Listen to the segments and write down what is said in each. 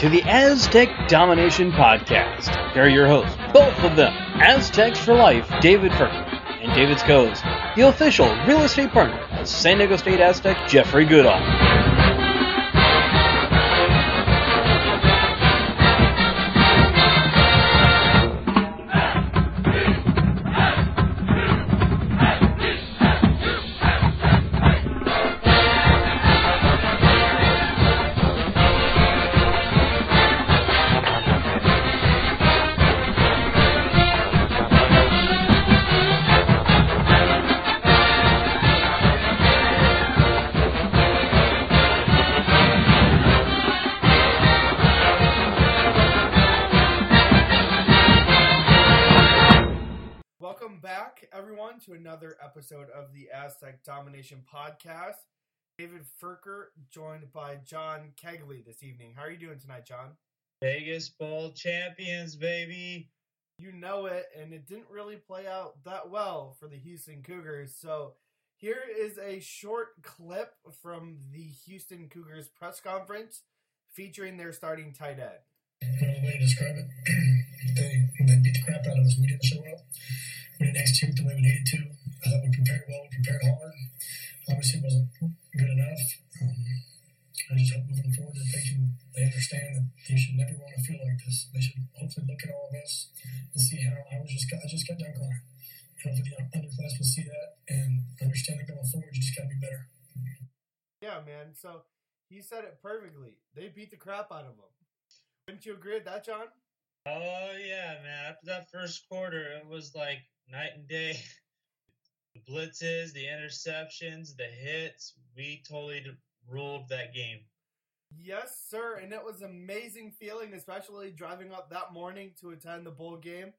to the Aztec Domination Podcast. Here are your hosts, both of them, Aztecs for Life, David Frerker, and David Scose, the official real estate partner of San Diego State Aztec, Jeffery Goodall. Aztec Domination Podcast. David Frerker, joined by John Kegley this evening. How are you doing tonight, John? Vegas Bowl champions, baby. You know it, and it didn't really play out that well for the Houston Cougars. So, here is a short clip from the Houston Cougars press conference featuring their starting tight end. Another way to describe it. they, they beat the crap out of us. We didn't show up. We didn't execute the way we needed to. I thought we prepared well. We prepared hard. Obviously, it wasn't good enough. Um, I just hope moving forward that they can they understand that they should never want to feel like this. They should hopefully look at all of us and see how I was just got, I just got done crying. Hopefully, the underclassmen see that and understand that going forward, you just got to be better. Yeah, man. So, he said it perfectly. They beat the crap out of them. Wouldn't you agree with that, John? Oh yeah, man. After that first quarter, it was like night and day. The blitzes, the interceptions, the hits, we totally ruled that game. Yes, sir. And it was amazing feeling, especially driving up that morning to attend the bowl game.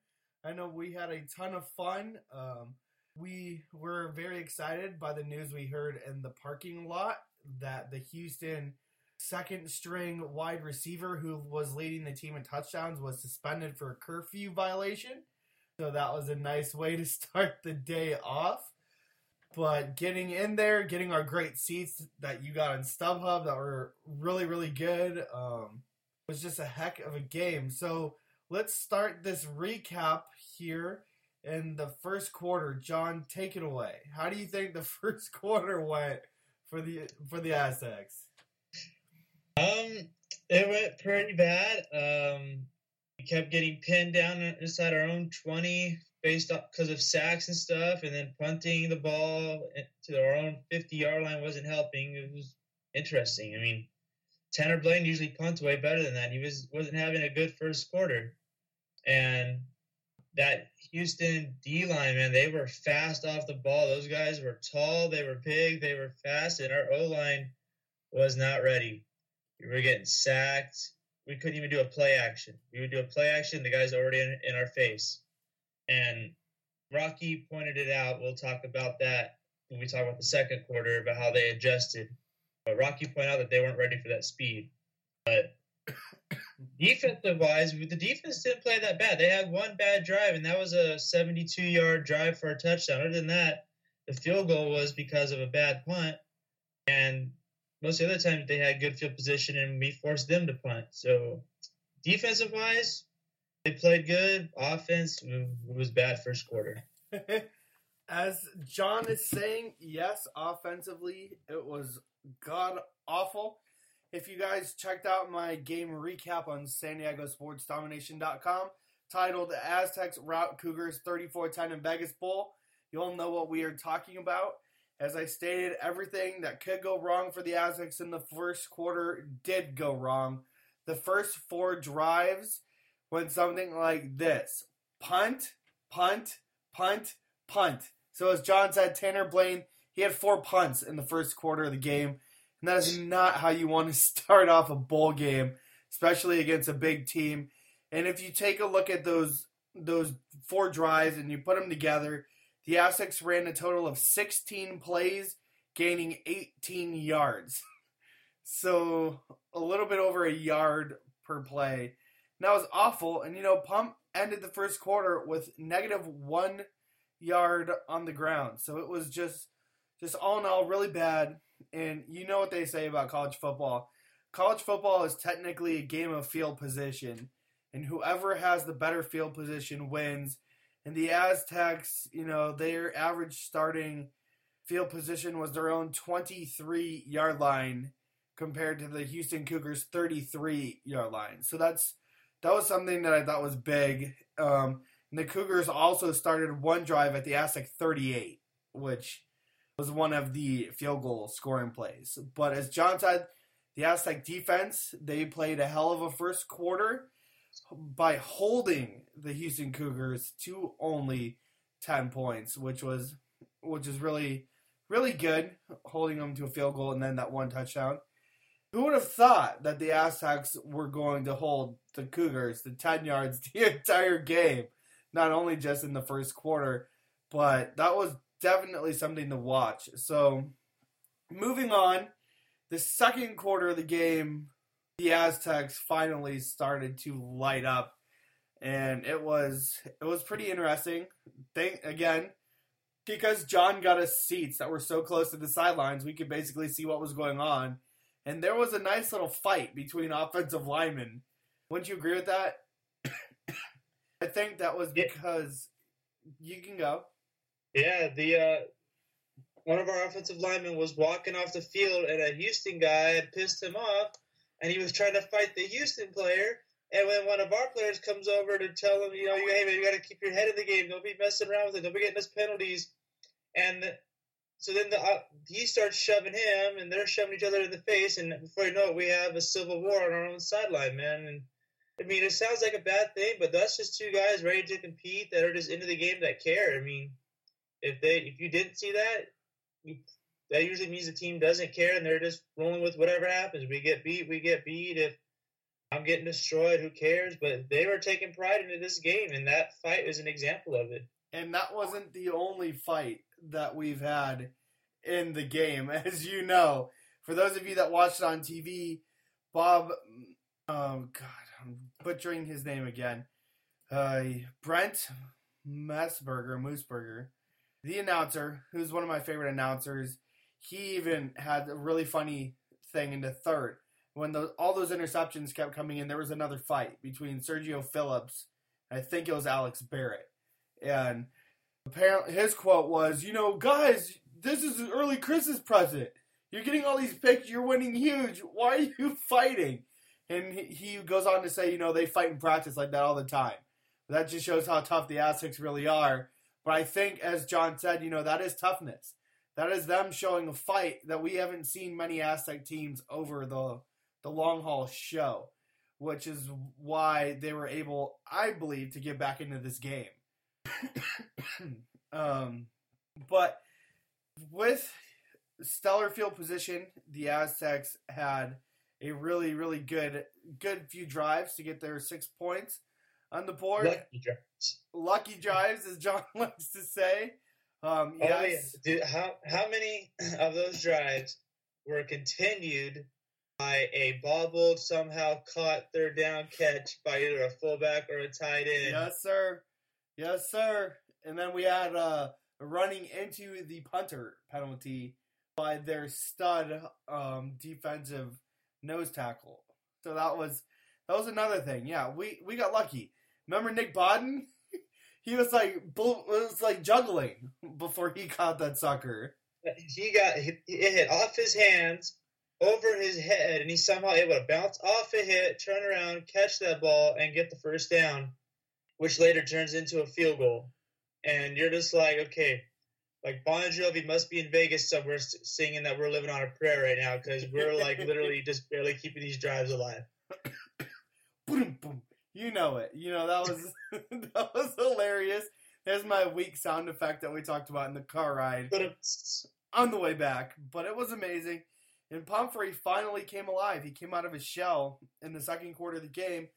I know we had a ton of fun. Um, we were very excited by the news we heard in the parking lot that the Houston second string wide receiver who was leading the team in touchdowns was suspended for a curfew violation. So that was a nice way to start the day off. But getting in there, getting our great seats that you got on StubHub that were really, really good, um, was just a heck of a game. So let's start this recap here in the first quarter. John, take it away. How do you think the first quarter went for the for the Aztecs? Um, it went pretty bad. Um, we kept getting pinned down inside our own twenty based off because of sacks and stuff, and then punting the ball to our own fifty yard line wasn't helping. It was interesting. I mean, Tanner Blaine usually punts way better than that. He was wasn't having a good first quarter, and that Houston D line, man, they were fast off the ball. Those guys were tall, they were big, they were fast, and our O line was not ready. We were getting sacked. We couldn't even do a play action. We would do a play action, the guy's already in, in our face. And Rocky pointed it out. We'll talk about that when we talk about the second quarter about how they adjusted. But Rocky pointed out that they weren't ready for that speed. But defensive wise, the defense didn't play that bad. They had one bad drive, and that was a 72 yard drive for a touchdown. Other than that, the field goal was because of a bad punt. And most of the other times they had good field position, and we forced them to punt. So defensive wise, they played good. Offense was bad first quarter. As John is saying, yes, offensively, it was god awful. If you guys checked out my game recap on San Diego Sports Domination.com titled Aztecs Route Cougars 34 10 in Vegas Bowl, you'll know what we are talking about. As I stated, everything that could go wrong for the Aztecs in the first quarter did go wrong. The first four drives went something like this punt, punt, punt, punt. So, as John said, Tanner Blaine, he had four punts in the first quarter of the game. And that is not how you want to start off a bowl game, especially against a big team. And if you take a look at those those four drives and you put them together, the Aztecs ran a total of 16 plays, gaining 18 yards. So a little bit over a yard per play. And that was awful. And you know, Pump ended the first quarter with negative one yard on the ground. So it was just just all in all really bad. And you know what they say about college football. college football is technically a game of field position, and whoever has the better field position wins. And the Aztecs, you know, their average starting field position was their own 23 yard line compared to the Houston Cougars 33 yard line. So that's that was something that I thought was big. Um, and the Cougars also started one drive at the Aztec 38, which was one of the field goal scoring plays. But as John said, the Aztec defense, they played a hell of a first quarter by holding the Houston Cougars to only 10 points, which was which is really really good, holding them to a field goal and then that one touchdown. Who would have thought that the Aztecs were going to hold the Cougars to 10 yards the entire game? Not only just in the first quarter, but that was definitely something to watch. So, moving on, the second quarter of the game, the Aztecs finally started to light up, and it was it was pretty interesting. Think again, because John got us seats that were so close to the sidelines, we could basically see what was going on. And there was a nice little fight between offensive linemen. Wouldn't you agree with that? I think that was because you can go. Yeah, the uh, one of our offensive linemen was walking off the field, and a Houston guy had pissed him off, and he was trying to fight the Houston player. And when one of our players comes over to tell him, you know, hey man, you got to keep your head in the game. Don't be messing around with it. Don't be getting us penalties. And so then the, uh, he starts shoving him, and they're shoving each other in the face. And before you know it, we have a civil war on our own sideline, man. And I mean, it sounds like a bad thing, but that's just two guys ready to compete that are just into the game that care. I mean, if they if you didn't see that, you, that usually means the team doesn't care and they're just rolling with whatever happens. We get beat, we get beat. If I'm getting destroyed, who cares? But they were taking pride into this game, and that fight is an example of it. And that wasn't the only fight that we've had in the game, as you know. For those of you that watched on TV, Bob, oh God, I'm butchering his name again. Uh, Brent Messberger, Mooseburger, the announcer, who's one of my favorite announcers, he even had a really funny thing in the third. When all those interceptions kept coming in, there was another fight between Sergio Phillips, I think it was Alex Barrett. And apparently his quote was, you know, guys, this is an early Christmas present. You're getting all these picks, you're winning huge. Why are you fighting? And he goes on to say, you know, they fight in practice like that all the time. That just shows how tough the Aztecs really are. But I think, as John said, you know, that is toughness. That is them showing a fight that we haven't seen many Aztec teams over the the long haul show, which is why they were able, I believe, to get back into this game. um, but with stellar field position, the Aztecs had a really, really good, good few drives to get their six points on the board. Lucky drives. Lucky drives, as John likes to say. Um, Oh, yeah. yes, Dude, how how many of those drives were continued by a bobbled, somehow caught third down catch by either a fullback or a tight end? yes, sir, yes, sir. And then we had uh, running into the punter penalty by their stud um, defensive nose tackle. So that was that was another thing. Yeah, we we got lucky. Remember Nick Bawden? He was like bull- it was like juggling before he caught that sucker. He got it hit off his hands over his head, and he's somehow able to bounce off a hit, turn around, catch that ball, and get the first down, which later turns into a field goal. And you're just like, okay, like Bon Jovi must be in Vegas somewhere singing that we're living on a prayer right now because we're like literally just barely keeping these drives alive. boom, boom. You know it. You know that was that was hilarious. There's my weak sound effect that we talked about in the car ride on the way back. But it was amazing. And Pumphrey finally came alive. He came out of his shell in the second quarter of the game,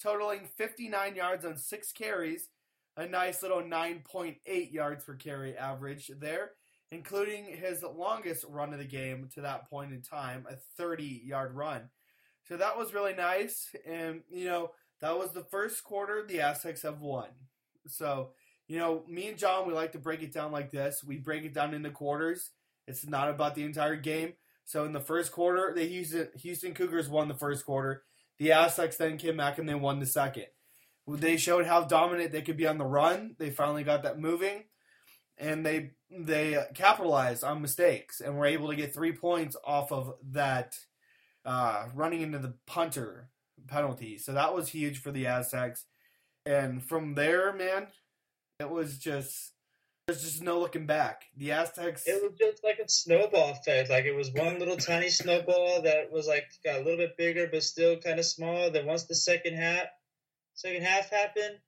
totaling 59 yards on six carries, a nice little 9.8 yards per carry average there, including his longest run of the game to that point in time, a 30 yard run. So that was really nice. And, you know, that was the first quarter the Aztecs have won. So, you know, me and John, we like to break it down like this. We break it down into quarters. It's not about the entire game. So in the first quarter, the Houston Houston Cougars won the first quarter. The Aztecs then came back and they won the second. They showed how dominant they could be on the run. They finally got that moving, and they they capitalized on mistakes and were able to get three points off of that uh, running into the punter penalty. So that was huge for the Aztecs. And from there, man, it was just there's just no looking back. The Aztecs. It was just like a snowball effect. Like it was one little tiny snowball that was like got a little bit bigger, but still kind of small. Then once the second half, second half happened,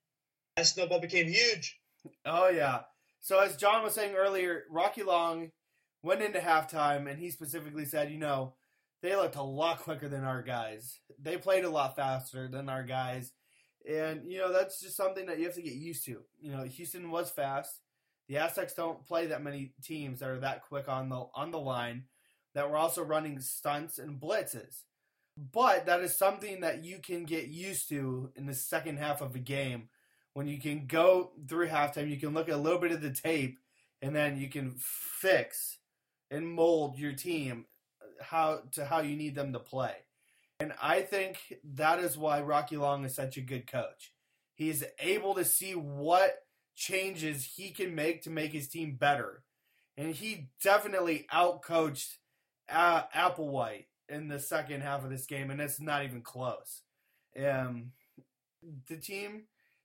that snowball became huge. Oh yeah. So as John was saying earlier, Rocky Long went into halftime and he specifically said, you know, they looked a lot quicker than our guys. They played a lot faster than our guys. And, you know, that's just something that you have to get used to. You know, Houston was fast. The Aztecs don't play that many teams that are that quick on the on the line that were also running stunts and blitzes. But that is something that you can get used to in the second half of a game when you can go through halftime, you can look at a little bit of the tape and then you can fix and mold your team how to how you need them to play. And I think that is why Rocky Long is such a good coach. He's able to see what changes he can make to make his team better. And he definitely outcoached uh, Applewhite in the second half of this game, and it's not even close. Um, the team,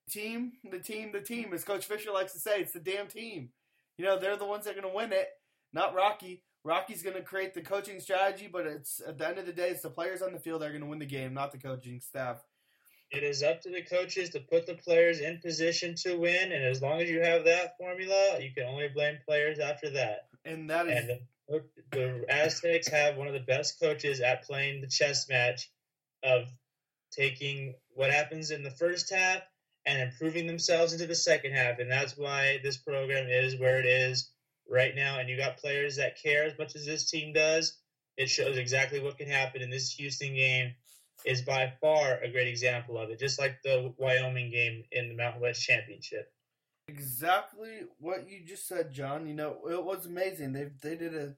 team, the team, the team, as Coach Fisher likes to say, it's the damn team. You know, they're the ones that are going to win it, not Rocky. Rocky's going to create the coaching strategy, but it's at the end of the day, it's the players on the field that are going to win the game, not the coaching staff. It is up to the coaches to put the players in position to win, and as long as you have that formula, you can only blame players after that. And that is And the, the Aztecs have one of the best coaches at playing the chess match of taking what happens in the first half and improving themselves into the second half, and that's why this program is where it is right now. And you got players that care as much as this team does. It shows exactly what can happen in this Houston game is by far a great example of it, just like the Wyoming game in the Mountain West Championship. exactly what you just said, John. You know, it was amazing. They they did a,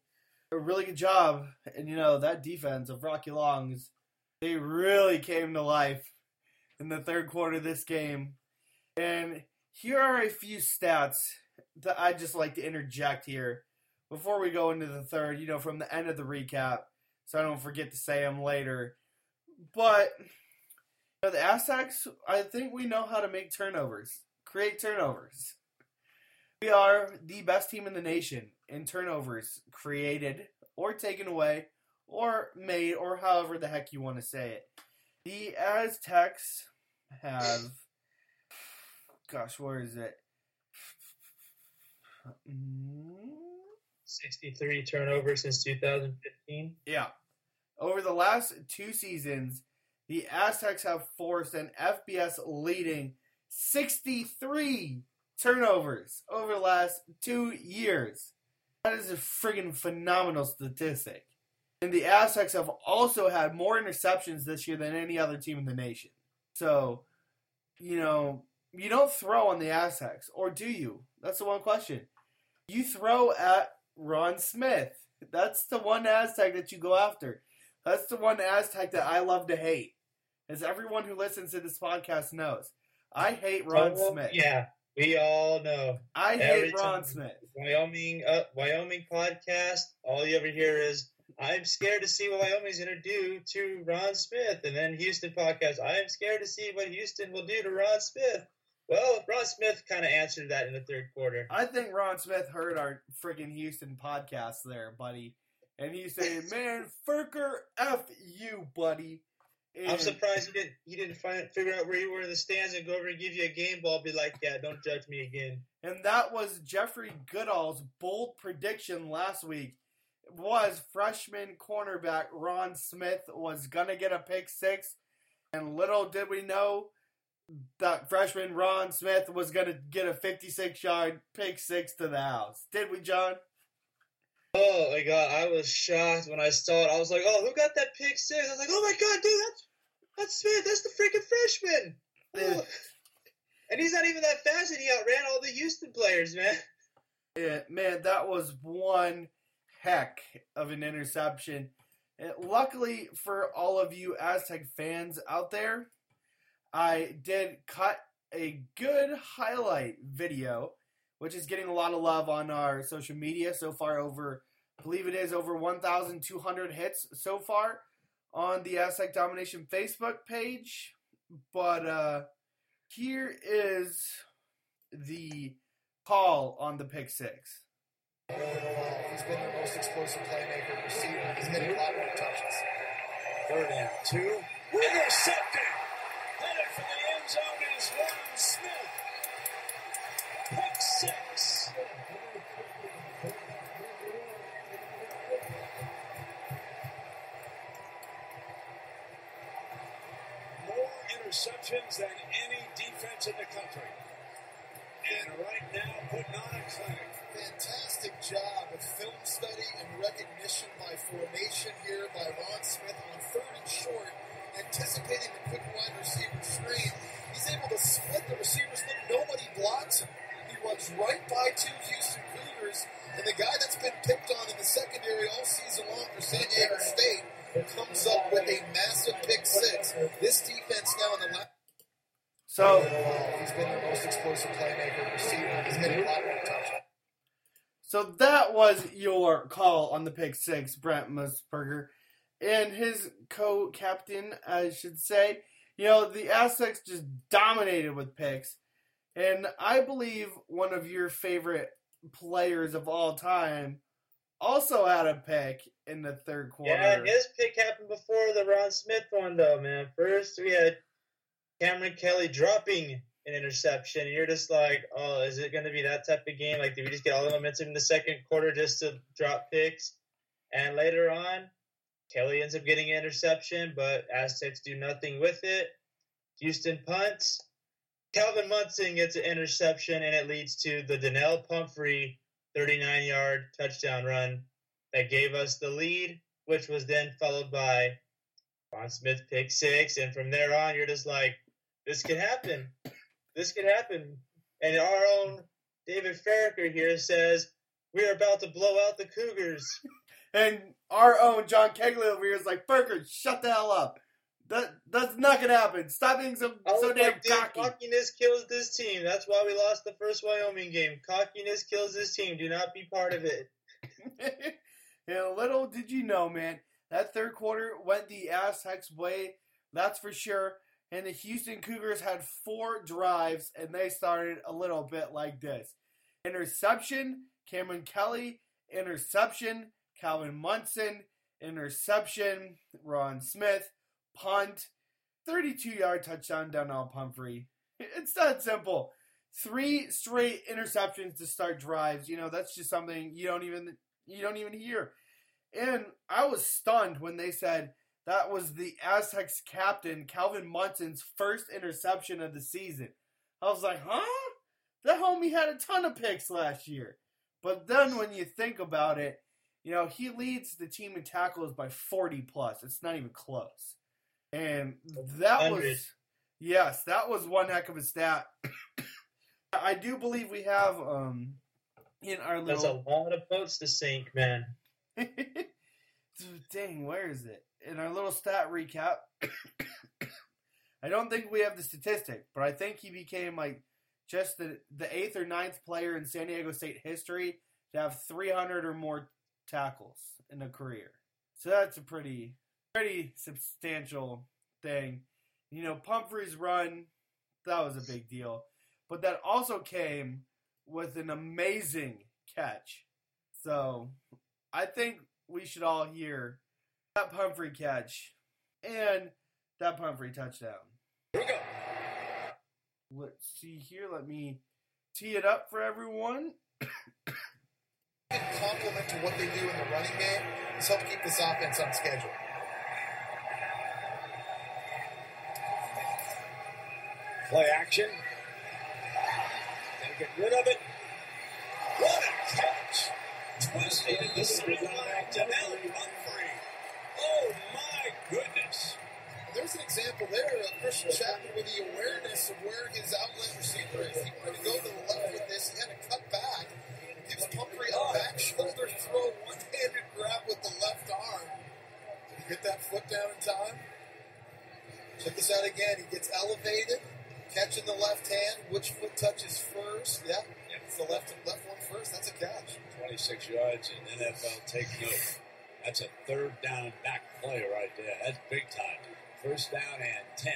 a really good job, and you know that defense of Rocky Longs, they really came to life in the third quarter of this game. And here are a few stats that I'd just like to interject here before we go into the third. You know, from the end of the recap, so I don't forget to say them later. But you know, the Aztecs, I think we know how to make turnovers, create turnovers. We are the best team in the nation in turnovers created or taken away or made or however the heck you want to say it. The Aztecs have, gosh, where is it? Mm, 63 turnovers since 2015. Yeah. Over the last two seasons, the Aztecs have forced an FBS leading 63 turnovers over the last two years. That is a friggin' phenomenal statistic. And the Aztecs have also had more interceptions this year than any other team in the nation. So, you know, you don't throw on the Aztecs, or do you? That's the one question. You throw at Ron Smith. That's the one Aztec that you go after. That's the one Aztec that I love to hate. As everyone who listens to this podcast knows. I hate Ron Oh, Smith. Yeah, we all know. I Every hate Ron. Smith. Wyoming, uh, Wyoming podcast. All you ever hear is, "I'm scared to see what Wyoming's going to do to Ron Smith," and then Houston podcast. I am scared to see what Houston will do to Ron Smith. Well, Ron Smith kind of answered that in the third quarter. I think Ron Smith heard our freaking Houston podcast there, buddy. And he's saying, man, Frerker, F you, buddy. I'm surprised he didn't he didn't find figure out where you were in the stands and go over and give you a game ball. Be like, yeah, don't judge me again. And that was Jeffery Goodall's bold prediction last week. Was freshman cornerback Ron Smith was gonna get a pick six, and little did we know that freshman Ron Smith was gonna get a 56 yard pick six to the house. Did we, John? Oh my god, I was shocked when I saw it. I was like, oh, who got that pick six? I was like, oh my god, dude, that's that's Smith. That's the freaking freshman. Oh. And he's not even that fast, and he outran all the Houston players, man. Yeah, man, that was one heck of an interception. And luckily for all of you Aztec fans out there, I did cut a good highlight video, which is getting a lot of love on our social media so far. Over, I believe it is over 1,200 hits so far on the Aztec Domination Facebook page. But uh, here is the call on the pick six. He's been the most explosive playmaker receiver. He's made a lot more touches. Third and two. Intercepted. Headed for the end zone is Smith. Pick six. More interceptions than any defense in the country. And right now, putting on a clinic. Fantastic job of film study and recognition by formation here by Ron Smith on third and short, anticipating the quick wide receiver screen. He's able to split the receivers, look, nobody blocks him. He runs right by two Houston Cougars, and the guy that's been picked on in the secondary all season long for San Diego State comes up with a massive pick six. This defense now in the last. So He's been the most explosive playmaker receiver. He's getting a lot more touches. So that was your call on the pick six, Brent Musburger. And his co captain, I should say. You know, the Aztecs just dominated with picks. And I believe one of your favorite players of all time also had a pick in the third quarter. Yeah, his pick happened before the Ron Smith one, though, man. First, we had Kameron Kelly dropping an interception. And you're just like, oh, is it going to be that type of game? Like, did we just get all the momentum in the second quarter just to drop picks? And later on, Kelly ends up getting an interception, but Aztecs do nothing with it. Houston punts. Calvin Munson gets an interception, and it leads to the Donnell Pumphrey 39 yard touchdown run that gave us the lead, which was then followed by Ron Smith pick six. And from there on, you're just like, this could happen. This could happen. And our own David Frerker here says, we're about to blow out the Cougars. And our own John Kegley over here is like, Burger, shut the hell up. That that's not gonna happen. Stop being so I so damn like, cocky. cockiness kills this team. That's why we lost the first Wyoming game. Cockiness kills this team. Do not be part of it. and little did you know, man, that third quarter went the Aztecs' way. That's for sure. And the Houston Cougars had four drives, and they started a little bit like this: interception, Kameron Kelly, interception, Calvin Munson, interception, Ron Smith, punt, 32 yard touchdown, Donnell Pumphrey. It's that simple. Three straight interceptions to start drives. You know, that's just something you don't even you don't even hear. And I was stunned when they said that was the Aztecs captain Calvin Munson's first interception of the season. I was like, huh? That homie had a ton of picks last year. But then when you think about it, you know, he leads the team in tackles by 40 plus. It's not even close. And that 100. was, yes, that was one heck of a stat. I do believe we have um in our That's little a lot of boats to sink, man. Dang, where is it? In our little stat recap, I don't think we have the statistic, but I think he became like just the, the eighth or ninth player in San Diego State history to have 300 or more tackles in a career. So that's a pretty, pretty substantial thing. You know, Pumphrey's run, that was a big deal. But that also came with an amazing catch. So I think we should all hear that Pumphrey catch and that Pumphrey touchdown. Here we go. Let's see here. Let me tee it up for everyone. Complement to what they do in the running game, is help keep this offense on schedule. Play action. Gotta get rid of it. What a catch! Twisted in the sideline to Al Humphrey. Oh my goodness. There's an example there of Christian Chapman with the awareness of where his outlet receiver is. He wanted to go to the left with this. He had to cut slippery back shoulder throw, one-handed grab with the left arm. Did he get that foot down in time? Check this out again. He gets elevated, catching the left hand. Which foot touches first? Yeah, yep. it's the left left one first. That's a catch. 26 yards and NFL take note. That's a third down back play right there. That's big time. First down and 10.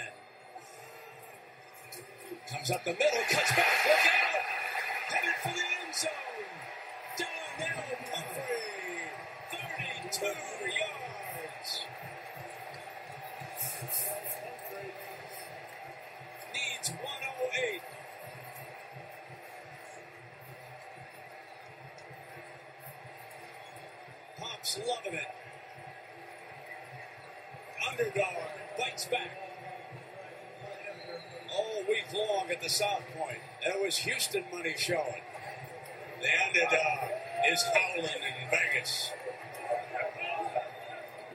Comes up the middle, cuts back, look out! Headed for the end zone. Donnell Pumphrey, 32 yards. Needs 108. Pops loving it. Underdog bites back. All week long at the South Point, there was Houston money showing. The underdog is howling in Vegas.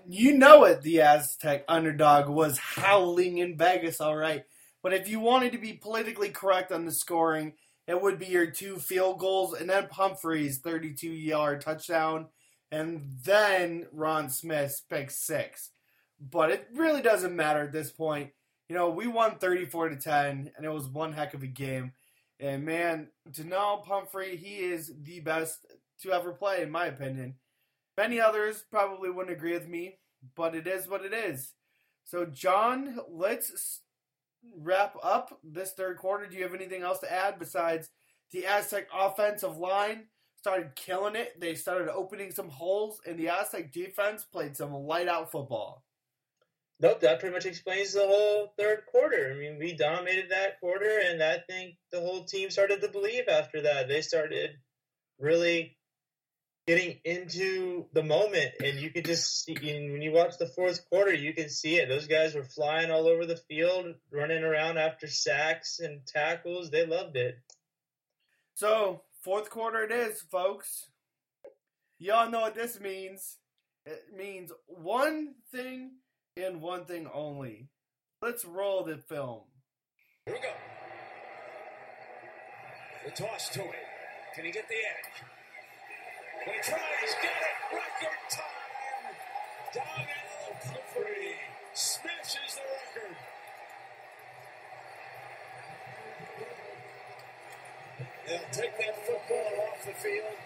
You know it, the Aztec underdog was howling in Vegas, all right. But if you wanted to be politically correct on the scoring, it would be your two field goals and then Pumphrey's 32 yard touchdown and then Ron Smith's pick six. But it really doesn't matter at this point. You know, we won 34 to 10, and it was one heck of a game. And man, Donnell Pumphrey, he is the best to ever play, in my opinion. Many others probably wouldn't agree with me, but it is what it is. So, John, let's wrap up this third quarter. Do you have anything else to add besides the Aztec offensive line started killing it? They started opening some holes, and the Aztec defense played some light out football. Nope, that pretty much explains the whole third quarter. I mean, we dominated that quarter, and I think the whole team started to believe after that. They started really getting into the moment, and you could just see when you watch the fourth quarter, you can see it. Those guys were flying all over the field, running around after sacks and tackles. They loved it. So, fourth quarter it is, folks. Y'all know what this means. It means one thing and one thing only. Let's roll the film. Here we go. The toss to him. Can he get the edge? He tries, get it! Record time! Donnell Pumphrey smashes the record. They'll take that football off the field.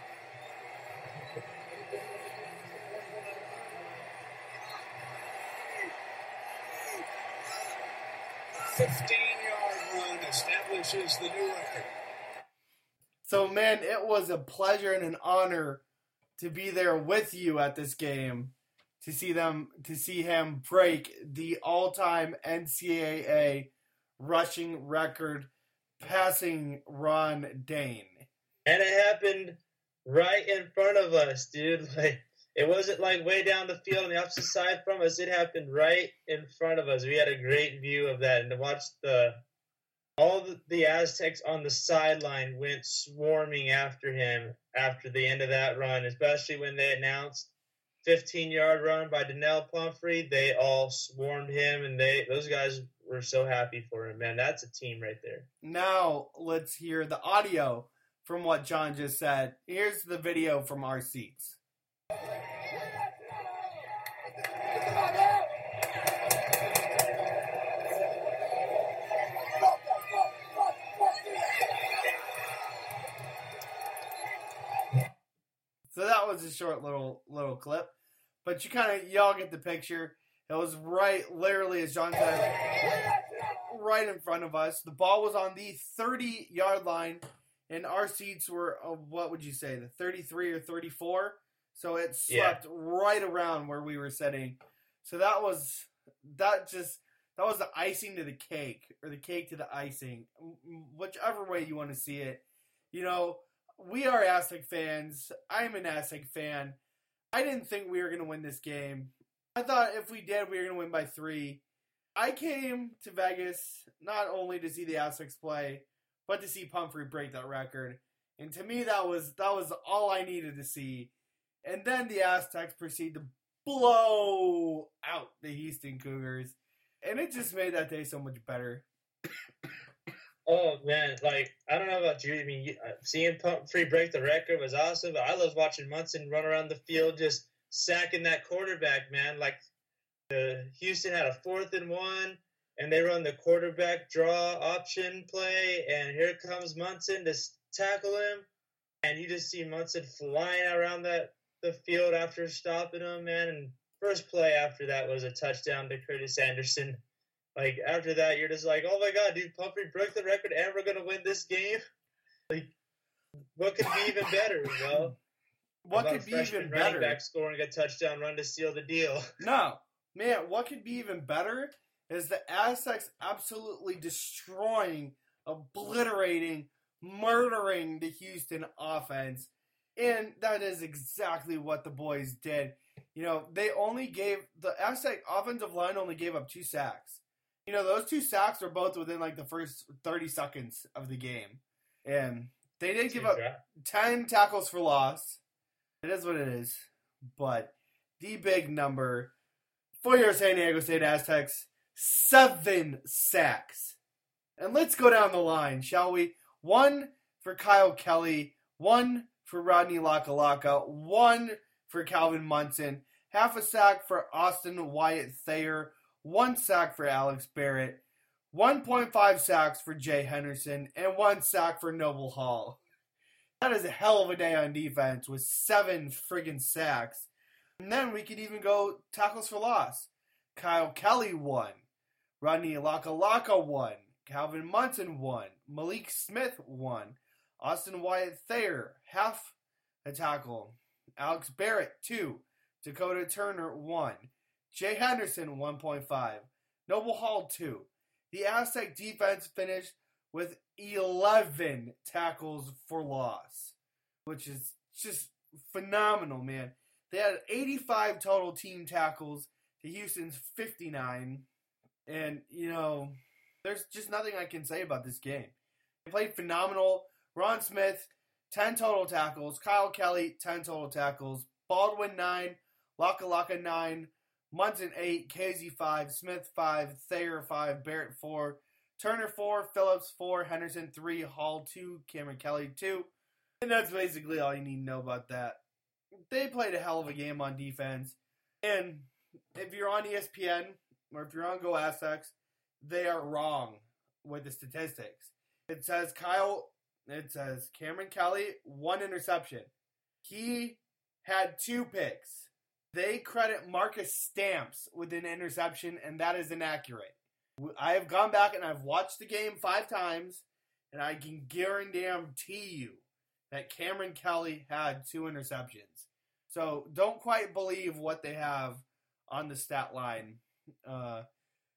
Fifteen-yard run establishes the new record. So, man, it was a pleasure and an honor to be there with you at this game to see them to see him break the all-time NCAA rushing record, passing Ron Dayne. And it happened right in front of us, dude. Like it wasn't like way down the field on the opposite side from us. It happened right in front of us. We had a great view of that, and to watch the all the, Aztecs on the sideline went swarming after him after the end of that run, especially when they announced 15 yard run by Donnell Pumphrey. They all swarmed him, and they those guys were so happy for him. Man, that's a team right there. Now let's hear the audio from what John just said. Here's the video from our seats. Was a short little little clip, but you kind of y'all get the picture. It was right, literally, as John said, right in front of us. The ball was on the 30 yard line, and our seats were, uh, what would you say, the 33 or 34? So it swept right around where we were sitting. So that was, that just, that was the icing to the cake, or the cake to the icing, whichever way you want to see it. You know, we are Aztec fans. I'm an Aztec fan. I didn't think we were going to win this game. I thought if we did, we were going to win by three. I came to Vegas not only to see the Aztecs play, but to see Pumphrey break that record. And to me, that was that was all I needed to see. And then the Aztecs proceed to blow out the Houston Cougars, and it just made that day so much better. Oh man, like I don't know about you. I mean, uh, seeing Pumphrey break the record was awesome. But I love watching Munson run around the field, just sacking that quarterback. Man, like the Houston had a fourth and one, and they run the quarterback draw option play, and here comes Munson to tackle him, and you just see Munson flying around that the field after stopping him, man. And first play after that was a touchdown to Curtis Anderson. Like after that, you're just like, oh my god, dude, Pumphrey broke the record, and we're gonna win this game. Like, what could be even better? Well, What about could be even better? back scoring a touchdown run to seal the deal? No, man, what could be even better is the Aztecs absolutely destroying, obliterating, murdering the Houston offense. And that is exactly what the boys did. You know, they only gave the Aztec offensive line only gave up two sacks. You know, those two sacks were both within like the first 30 seconds of the game. And they did give up 10 tackles for loss. It is what it is. But the big number for your San Diego State Aztecs, seven sacks. And let's go down the line, shall we? One for Kyle Kelly, one for Ronley Lakalaka, one for Calvin Munson, half a sack for Austin Wyatt Thayer, one sack for Alex Barrett, 1.5 sacks for Jay Henderson, and one sack for Noble Hall. That is a hell of a day on defense with seven friggin' sacks. And then we could even go tackles for loss. Kyle Kelly won. Ronley Lakalaka won. Calvin Munson won. Malik Smith won. Austin Wyatt Thayer, half a tackle. Alex Barrett, two. Dakota Turner, one. Jay Henderson, 1.5. Noble Hall, two. The Aztec defense finished with 11 tackles for loss, which is just phenomenal, man. They had 85 total team tackles to Houston's 59. And, you know, there's just nothing I can say about this game. They played phenomenal. Ron Smith, 10 total tackles. Kyle Kelly, 10 total tackles. Baldwin, 9. Laka Laka, 9. Munson, 8. Casey, 5. Smith, 5. Thayer, 5. Barrett, 4. Turner, 4. Phillips, 4. Henderson, 3. Hall, 2. Kameron Kelly, 2. And that's basically all you need to know about that. They played a hell of a game on defense. And if you're on ESPN or if you're on Go Aztecs, they are wrong with the statistics. It says Kyle, it says Kameron Kelly, one interception. He had two picks. They credit Marcus Stamps with an interception, and that is inaccurate. I have gone back and I've watched the game five times, and I can guarantee you that Kameron Kelly had two interceptions. So don't quite believe what they have on the stat line. Uh,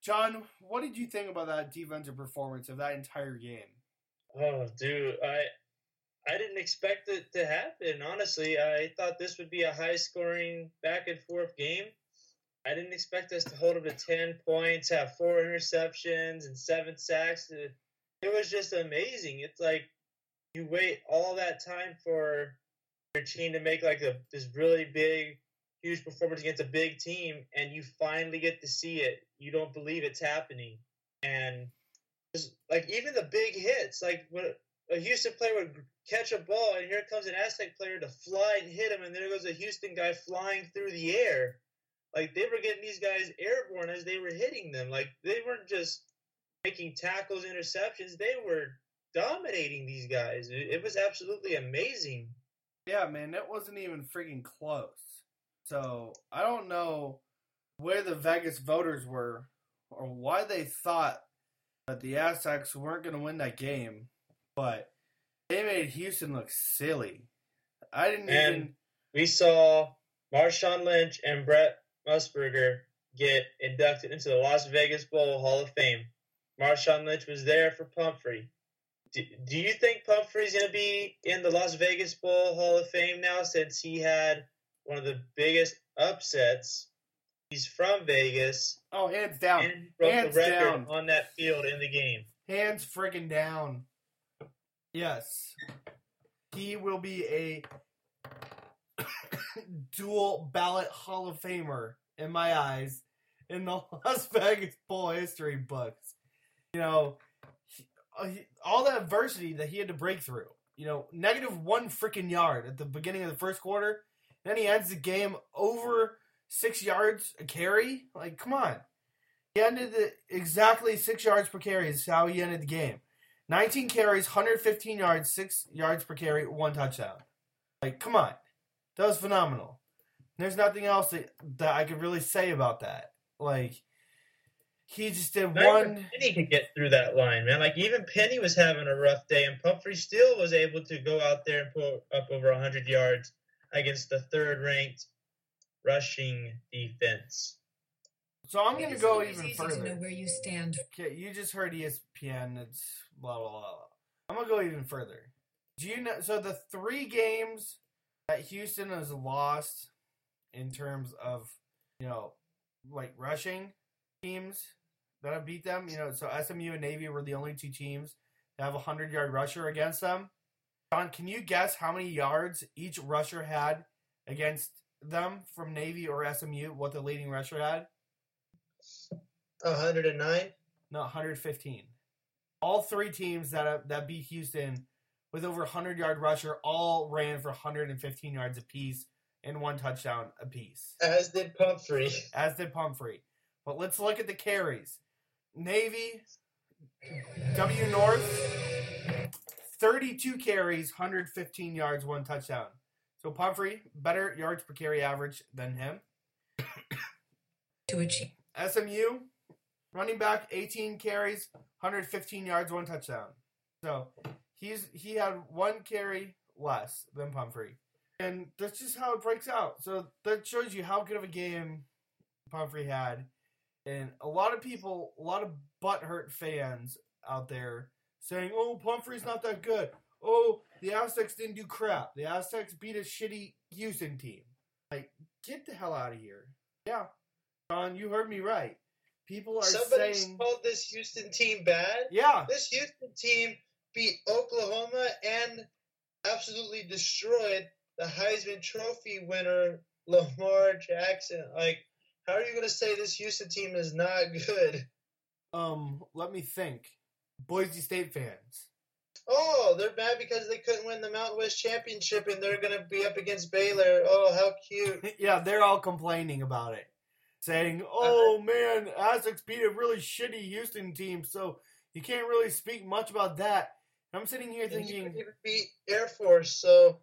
John, what did you think about that defensive performance of that entire game? Oh, dude, I I didn't expect it to happen. Honestly, I thought this would be a high-scoring back and forth game. I didn't expect us to hold them to ten points, have four interceptions and seven sacks. It, it was just amazing. It's like you wait all that time for your team to make like a this really big, huge performance against a big team, and you finally get to see it. You don't believe it's happening, and just like even the big hits, like when a Houston player would catch a ball, and here comes an Aztec player to fly and hit him, and there goes a Houston guy flying through the air. Like they were getting these guys airborne as they were hitting them. Like they weren't just making tackles, interceptions. They were dominating these guys. It, was absolutely amazing. Yeah, man, that wasn't even freaking close. So I don't know where the Vegas voters were or why they thought that the Aztecs weren't going to win that game, but they made Houston look silly. I didn't And- even. We saw Marshawn Lynch and Brett Musburger get inducted into the Las Vegas Bowl Hall of Fame. Marshawn Lynch was there for Pumphrey. Do, do you think Pumphrey's going to be in the Las Vegas Bowl Hall of Fame now since he had one of the biggest upsets? He's from Vegas Oh, hands down. and broke Hands the record down. on that field in the game. Hands freaking down. Yes. He will be a dual ballot Hall of Famer in my eyes in the Las Vegas Bowl history books. You know, uh, all that adversity that he had to break through. You know, negative one freaking yard at the beginning of the first quarter. Then he ends the game over six yards a carry. Like, come on. He ended it exactly six yards per carry is how he ended the game. 19 carries, 115 yards, six yards per carry, one touchdown. Like, come on. That was phenomenal. There's nothing else that, that I could really say about that. Like, he just did Not one. Penny could get through that line, man. Like even Penny was having a rough day, and Pumphrey still was able to go out there and put up over hundred yards against the third-ranked rushing defense. So I'm going to go even easy To know further. where you stand. Okay, you just heard ESPN. It's blah blah blah. I'm gonna go even further. Do you know? So the three games that Houston has lost in terms of you know like rushing teams that have beat them. You know, so SMU and Navy were the only two teams that have a hundred yard rusher against them. John, can you guess how many yards each rusher had against them from Navy or SMU? What the leading rusher had? Hundred and nine. No, 115. All three teams that have, that beat Houston with over 100 yard rusher all ran for 115 yards apiece and one touchdown apiece, As did Pumphrey. as did Pumphrey. But let's look at the carries. Navy, W North, 32 carries, 115 yards, one touchdown. So Pumphrey, better yards per carry average than him. To achieve. SMU, running back, 18 carries, 115 yards, one touchdown. So he's he had one carry less than Pumphrey. And that's just how it breaks out. So that shows you how good of a game Pumphrey had. And a lot of people, a lot of butthurt fans out there saying, oh, Pumphrey's not that good. Oh, the Aztecs didn't do crap. The Aztecs beat a shitty Houston team. Like, get the hell out of here. Yeah. John, you heard me right. People are Somebody saying, called this Houston team bad. yeah, This Houston team beat Oklahoma and absolutely destroyed the Heisman Trophy winner Lamar Jackson. Like, how are you going to say this Houston team is not good? um, let me think. Boise State fans. Oh, they're mad because they couldn't win the Mountain West Championship and they're going to be up against Baylor. Oh, how cute. yeah, they're all complaining about it. Saying, oh man, Aztecs beat a really shitty Houston team, so you can't really speak much about that. And I'm sitting here And you thinking, beat Air Force, so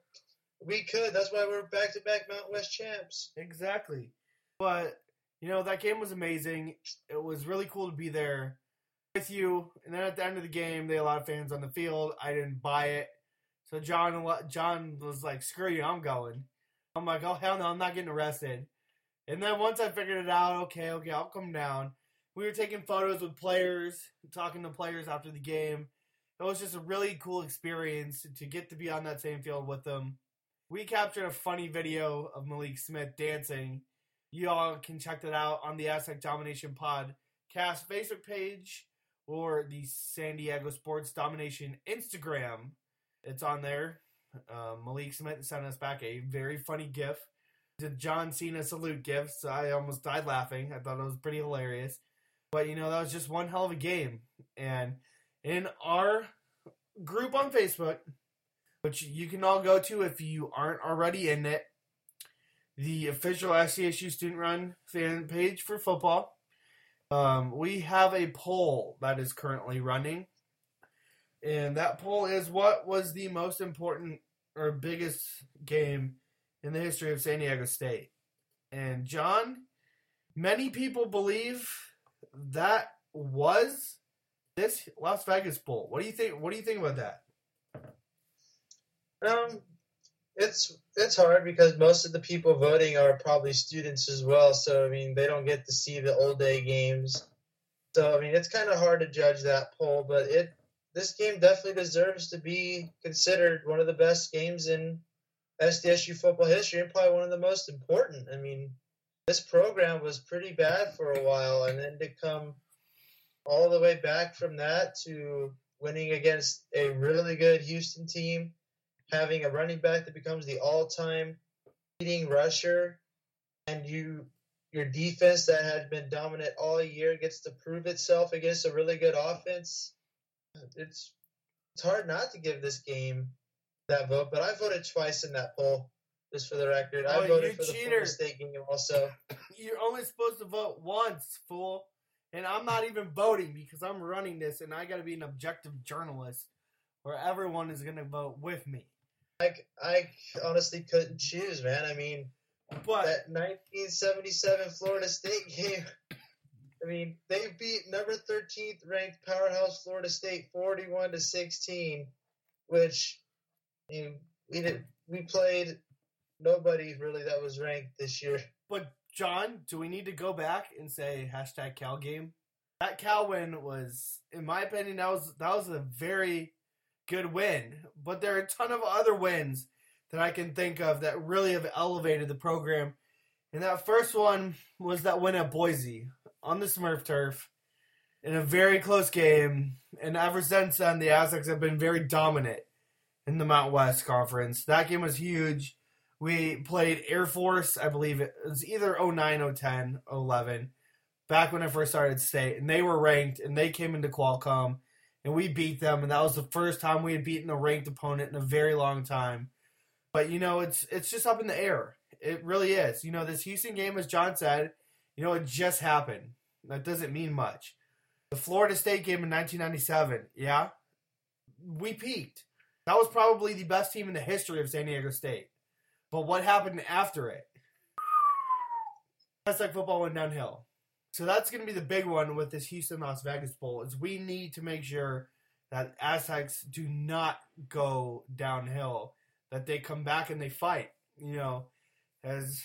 we could. That's why we're back to back Mountain West champs. Exactly. But, you know, that game was amazing. It was really cool to be there with you. And then at the end of the game, they had a lot of fans on the field. I didn't buy it. So John John was like, screw you, I'm going. I'm like, oh, hell no, I'm not getting arrested. And then once I figured it out, okay, okay, I'll come down. We were taking photos with players, talking to players after the game. It was just a really cool experience to get to be on that same field with them. We captured a funny video of Malik Smith dancing. You all can check that out on the Aztec Domination Podcast Facebook page or the San Diego Sports Domination Instagram. It's on there. Uh, Malik Smith sent us back a very funny GIF. The John Cena salute GIF. So I almost died laughing. I thought it was pretty hilarious. But you know, that was just one hell of a game. And in our group on Facebook, which you can all go to if you aren't already in it, the official SDSU Student Run fan page for football. Um, we have a poll that is currently running. And that poll is what was the most important or biggest game in the history of San Diego State? And John, many people believe that was this Las Vegas Bowl. What do you think? What do you think about that? Um, it's it's hard because most of the people voting are probably students as well. So I mean, they don't get to see the old day games. So I mean, it's kind of hard to judge that poll, but it this game definitely deserves to be considered one of the best games in SDSU football history and probably one of the most important. I mean, this program was pretty bad for a while, and then to come all the way back from that to winning against a really good Houston team, having a running back that becomes the all-time leading rusher, and you your defense that had been dominant all year gets to prove itself against a really good offense. It's it's hard not to give this game that vote, but I voted twice in that poll. Just for the record, Oh, I voted you for the cheater. Florida State game also. You're only supposed to vote once, fool. And I'm not even voting because I'm running this and I got to be an objective journalist where everyone is going to vote with me. I, I honestly couldn't choose, man. I mean, But that 1977 Florida State game. I mean, they beat number 13th ranked powerhouse Florida State 41 to 16, which Mean, we did we played nobody really that was ranked this year. but John, do we need to go back and say hashtag Cal game? That Cal win was, in my opinion, that was that was a very good win. But there are a ton of other wins that I can think of that really have elevated the program. And that first one was that win at Boise on the Smurf turf in a very close game. And ever since then, the Aztecs have been very dominant in the Mount West Conference. That game was huge. We played Air Force, I believe it was either 09, 010, 11, back when I first started state. And they were ranked, and they came into Qualcomm, and we beat them. And that was the first time we had beaten a ranked opponent in a very long time. But, you know, it's it's just up in the air. It really is. You know, this Houston game, as John said, you know, it just happened. That doesn't mean much. The Florida State game in 1997, yeah, we peaked. That was probably the best team in the history of San Diego State. But what happened after it? Aztec football went downhill. So that's going to be the big one with this Houston Las Vegas Bowl. Is we need to make sure that Aztecs do not go downhill. That they come back and they fight. You know, as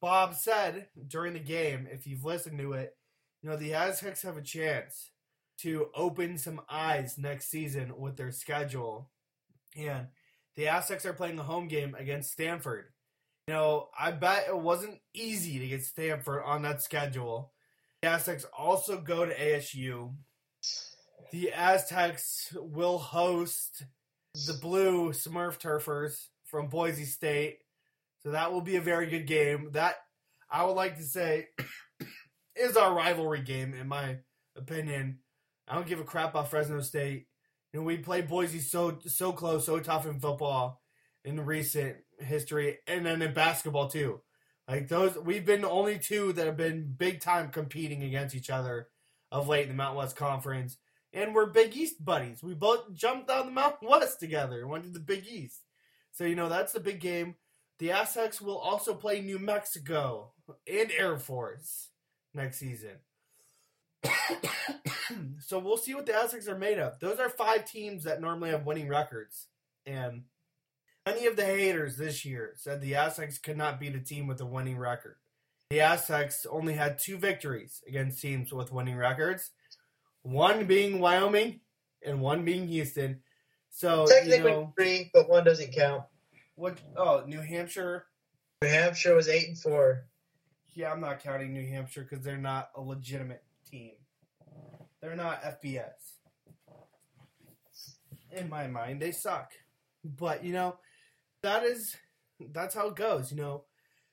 Bob said during the game, if you've listened to it, you know the Aztecs have a chance to open some eyes next season with their schedule. And the Aztecs are playing a home game against Stanford. You know, I bet it wasn't easy to get Stanford on that schedule. The Aztecs also go to ASU. The Aztecs will host the Blue Smurf Turfers from Boise State. So that will be a very good game. That I would like to say is our rivalry game, in my opinion. I don't give a crap about Fresno State. Know, we played Boise so so close, so tough in football in recent history, and then in basketball too. Like those, we've been the only two that have been big time competing against each other of late in the Mountain West Conference, and we're Big East buddies. We both jumped down the Mountain West together and went to the Big East. So you know that's the big game. The Aztecs will also play New Mexico and Air Force next season. so we'll see what the Aztecs are made of. Those are five teams that normally have winning records. And many of the haters this year said the Aztecs could not beat a team with a winning record. The Aztecs only had two victories against teams with winning records, one being Wyoming and one being Houston. So, Technically you know, three, but one doesn't count. what? Oh, New Hampshire. New Hampshire was eight and four. Yeah, I'm not counting New Hampshire because they're not a legitimate team. They're not FBS. In my mind, they suck. But you know, that is that's how it goes. You know.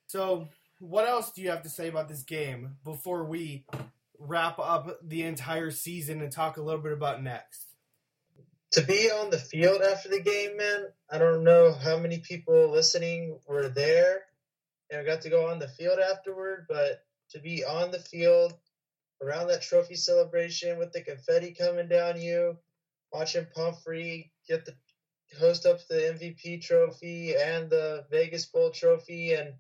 So, what else do you have to say about this game before we wrap up the entire season and talk a little bit about next? To be on the field after the game, man, I don't know how many people listening were there and got to go on the field afterward, but to be on the field around that trophy celebration with the confetti coming down you, watching Pumphrey get the host up the MVP trophy and the Vegas Bowl trophy, and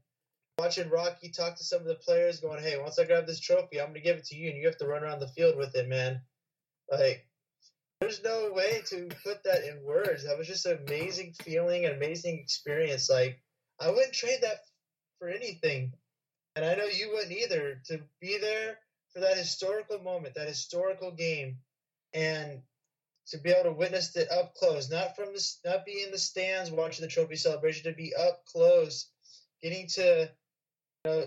watching Rocky talk to some of the players, going, "Hey, once I grab this trophy, I'm gonna give it to you, and you have to run around the field with it, man." Like, there's no way to put that in words. That was just an amazing feeling, an amazing experience. Like, I wouldn't trade that for anything, and I know you wouldn't either. To be there for that historical moment, that historical game, and to be able to witness it up close, not from the, not be in the stands watching the trophy celebration, to be up close, getting to, you know,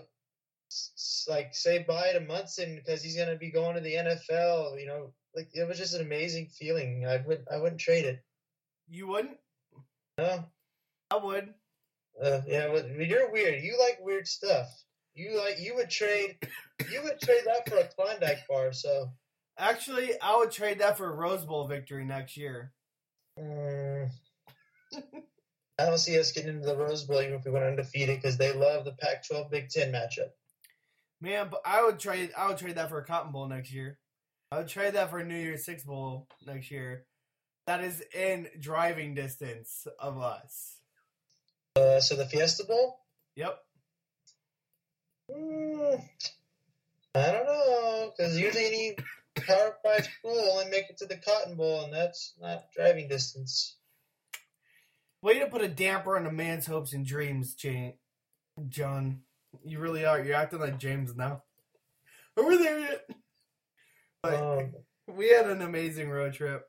like say bye to Munson because he's gonna be going to the NFL. You know, like it was just an amazing feeling. I would I wouldn't trade it. You wouldn't? No, I would. uh, yeah, but you're weird. You like weird stuff. You like you would trade you would trade that for a Klondike bar. So Actually, I would trade that for a Rose Bowl victory next year. mm, I don't see us getting into the Rose Bowl even if we went undefeated because they love the Pac-12 Big Ten matchup. Man, but I would trade. I would trade that for a Cotton Bowl next year. I would trade that for a New Year's Six Bowl next year. That is in driving distance of us. Uh, so the Fiesta Bowl. Yep. Hmm, I don't know because usually any Power Five school only make it to the Cotton Bowl, and that's not driving distance. Way to put a damper on a man's hopes and dreams, Jane. John. You really are. You're acting like James now. Are we there yet? But Um, we had an amazing road trip.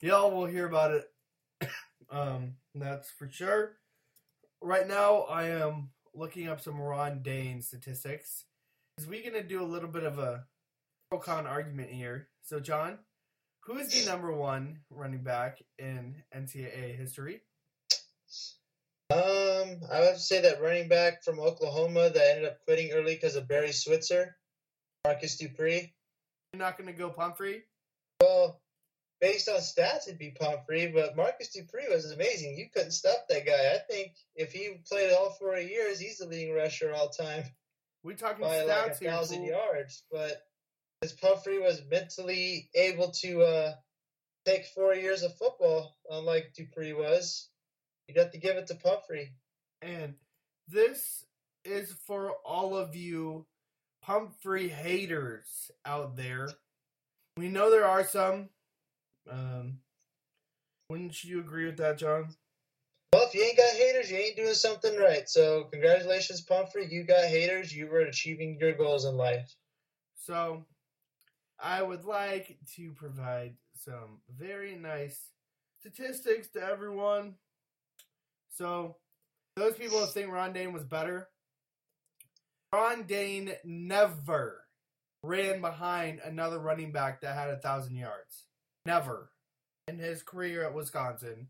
Y'all will hear about it. um, that's for sure. Right now, I am looking up some Ron Dayne statistics. Is we gonna do a little bit of a pro con argument here? So, John, who is the number one running back in NCAA history? um, I would say that running back from Oklahoma that ended up quitting early because of Barry Switzer, Marcus Dupree. You're not gonna go Pumphrey? Well, based on stats, it'd be Pumphrey, but Marcus Dupree was amazing. You couldn't stop that guy. I think if he played all four years, he's the leading rusher all time We talking by like a stats here? thousand yards. But as Pumphrey was mentally able to uh, take four years of football, unlike Dupree was, you'd have to give it to Pumphrey. And this is for all of you Pumphrey haters out there. We know there are some. Um, wouldn't you agree with that, John? Well, if you ain't got haters, you ain't doing something right. So, congratulations, Pumphrey. You got haters. You were achieving your goals in life. So, I would like to provide some very nice statistics to everyone. So, those people that think Ron Dayne was better, Ron Dayne never ran behind another running back that had a thousand yards. Never. In his career at Wisconsin,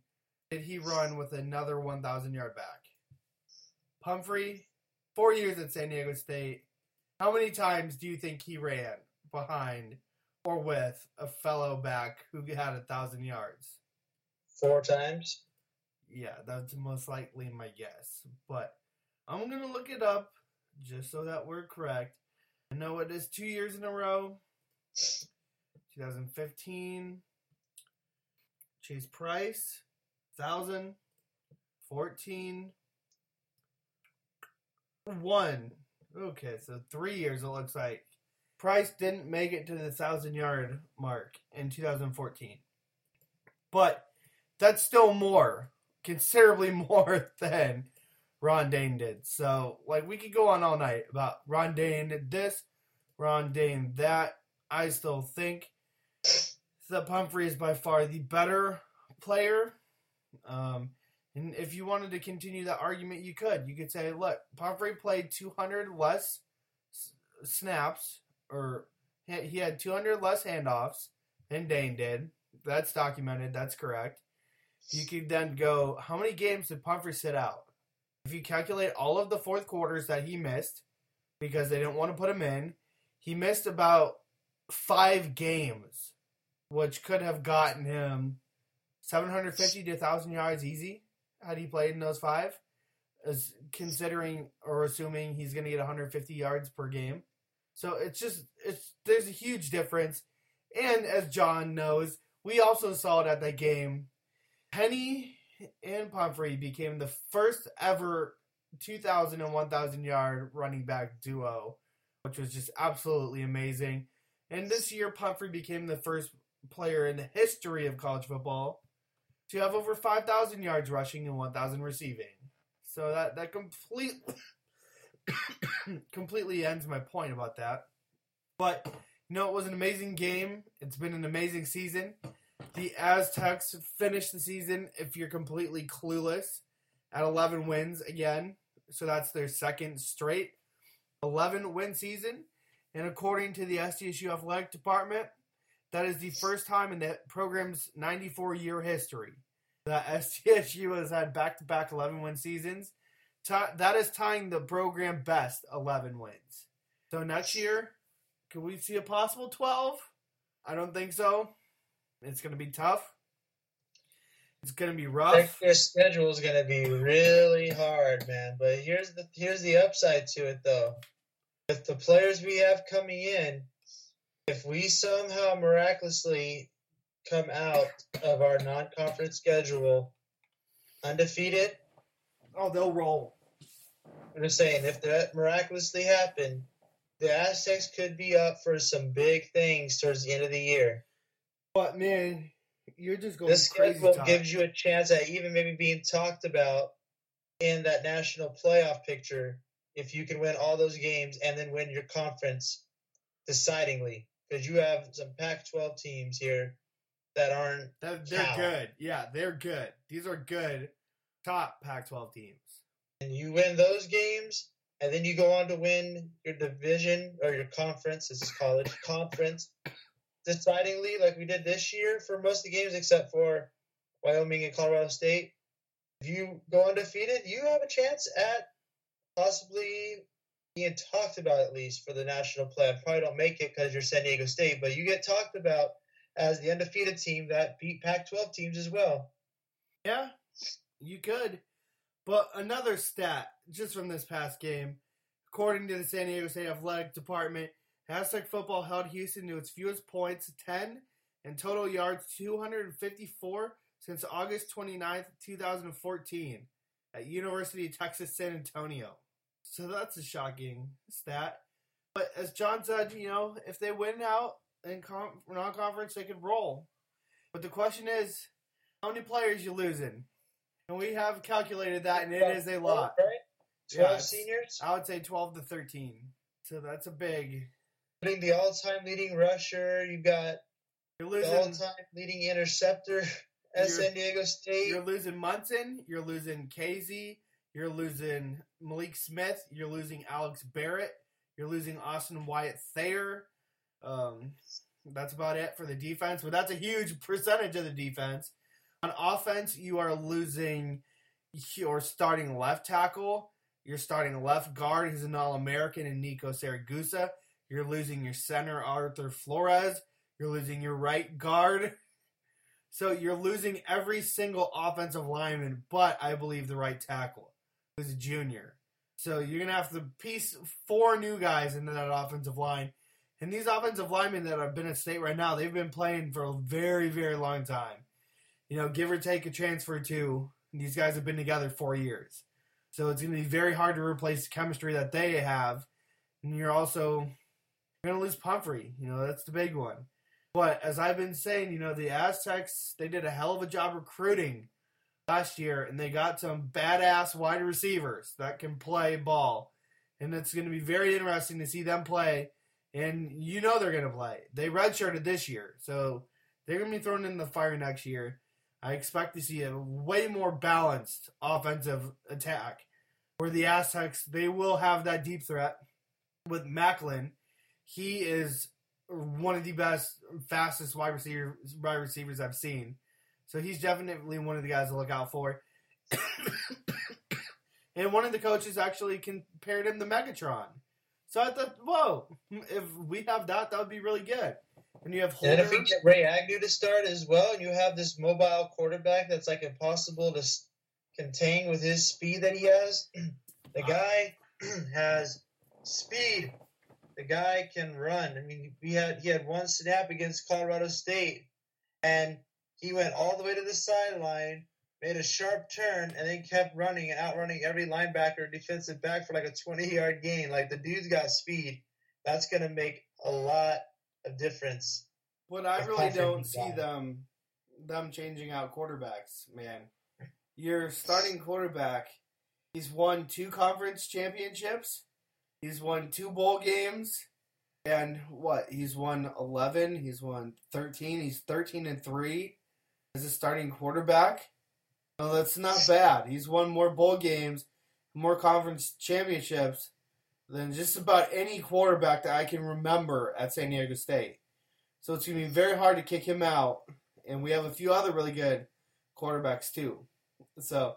did he run with another 1,000 yard back. Pumphrey, four years at San Diego State, how many times do you think he ran behind or with a fellow back who had a thousand yards? Four times. Yeah, that's most likely my guess. But I'm gonna look it up just so that we're correct. I know it is two years in a row. 2015. Chase Price, thousand. 14. One. Okay, so three years it looks like. Price didn't make it to the thousand yard mark in 2014. But that's still more, considerably more than Ron Dayne did. So, like, we could go on all night about Ron Dayne did this, Ron Dayne that. I still think that Pumphrey is by far the better player. Um, and if you wanted to continue that argument, you could. You could say, look, Pumphrey played 200 less snaps, or he he had 200 less handoffs than Dayne did. That's documented. That's correct. You could then go, how many games did Pumphrey sit out? If you calculate all of the fourth quarters that he missed because they didn't want to put him in, he missed about five games, which could have gotten him 750 to 1,000 yards easy had he played in those five, as considering or assuming he's going to get 150 yards per game. So it's just it's there's a huge difference, and as John knows, we also saw it at that game. Penny and Pumphrey became the first ever 2,000 and 1,000 yard running back duo, which was just absolutely amazing. And this year, Pumphrey became the first player in the history of college football to have over 5,000 yards rushing and 1,000 receiving. So that that completely completely ends my point about that. But you know, it was an amazing game. It's been an amazing season. The Aztecs finished the season, if you're completely clueless, at 11 wins again. So that's their second straight 11 win season. And according to the SDSU Athletic Department, that is the first time in the program's 94 year history that SDSU has had back to back 11 win seasons. That is tying the program best 11 wins. So next year, could we see a possible 12? I don't think so. It's going to be tough. It's gonna be Their, rough. their schedule is gonna be really hard, man. But here's the here's the upside to it, though. With the players we have coming in, if we somehow miraculously come out of our non-conference schedule undefeated, Oh, they'll roll. I'm just saying, if that miraculously happened, the Aztecs could be up for some big things towards the end of the year. But man, you're just going This crazy. schedule gives you a chance at even maybe being talked about in that national playoff picture if you can win all those games and then win your conference decidingly. Because you have some Pac 12 teams here that aren't They're, they're good. Yeah, they're good. These are good top Pac-12 teams. and you win those games, and then you go on to win your division or your conference, this is college conference, decidingly, like we did this year for most of the games except for Wyoming and Colorado State. If you go undefeated, you have a chance at possibly being talked about at least for the national play. I probably don't make it because you're San Diego State, but you get talked about as the undefeated team that beat Pac-12 teams as well. Yeah, you could. But another stat, just from this past game, according to the San Diego State Athletic Department, Aztec football held Houston to its fewest points, 10, and total yards 254 since August 29th, 2014, at University of Texas San Antonio. So that's a shocking stat. But as John said, you know, if they win out in con- non-conference, they could roll. But the question is, how many players you losing? And we have calculated that, and it is a lot. Right? 12 Yeah, it's- seniors? I would say 12 to 13. So that's a big. Putting the all-time leading rusher, you got You're the losing. all-time leading interceptor at San Diego State. You're losing Munson. You're losing Kazee. You're losing Malik Smith. You're losing Alex Barrett. You're losing Austin Wyatt Thayer. Um, that's about it for the defense, but that's a huge percentage of the defense. On offense, you are losing your starting left tackle, You're starting left guard, who's an All American, and Nico Siragusa. You're losing your center, Arthur Flores. You're losing your right guard. So you're losing every single offensive lineman, but I believe the right tackle, who's a junior. So you're gonna have to piece four new guys into that offensive line. And these offensive linemen that have been at state right now, they've been playing for a very, very long time. You know, give or take a transfer or two. These guys have been together four years. So it's gonna be very hard to replace the chemistry that they have. And you're also gonna lose Pumphrey. You know, that's the big one. But as I've been saying, you know, the Aztecs, they did a hell of a job recruiting last year, and they got some badass wide receivers that can play ball. And it's going to be very interesting to see them play. And you know they're going to play. They redshirted this year, so they're going to be thrown in the fire next year. I expect to see a way more balanced offensive attack where the Aztecs, they will have that deep threat with Macklin. He is one of the best, fastest wide receiver wide receivers I've seen. So he's definitely one of the guys to look out for. and one of the coaches actually compared him to Megatron. So I thought, whoa, if we have that, that would be really good. And you have And if we get Ryan Agnew to start as well, and you have this mobile quarterback that's like impossible to contain with his speed that he has, the guy has speed. The guy can run. I mean, we had he had one snap against Colorado State, and he went all the way to the sideline, made a sharp turn, and then kept running and outrunning every linebacker, defensive back for like a twenty-yard gain. Like the dude's got speed. That's gonna make a lot of difference. But I really don't see them them changing out quarterbacks, man. Your starting quarterback, he's won two conference championships. He's won two bowl games. And what? He's won 11, he's won 13, he's 13 and 3 as a starting quarterback. No, that's not bad. He's won more bowl games, more conference championships than just about any quarterback that I can remember at San Diego State. So it's going to be very hard to kick him out. And we have a few other really good quarterbacks too. So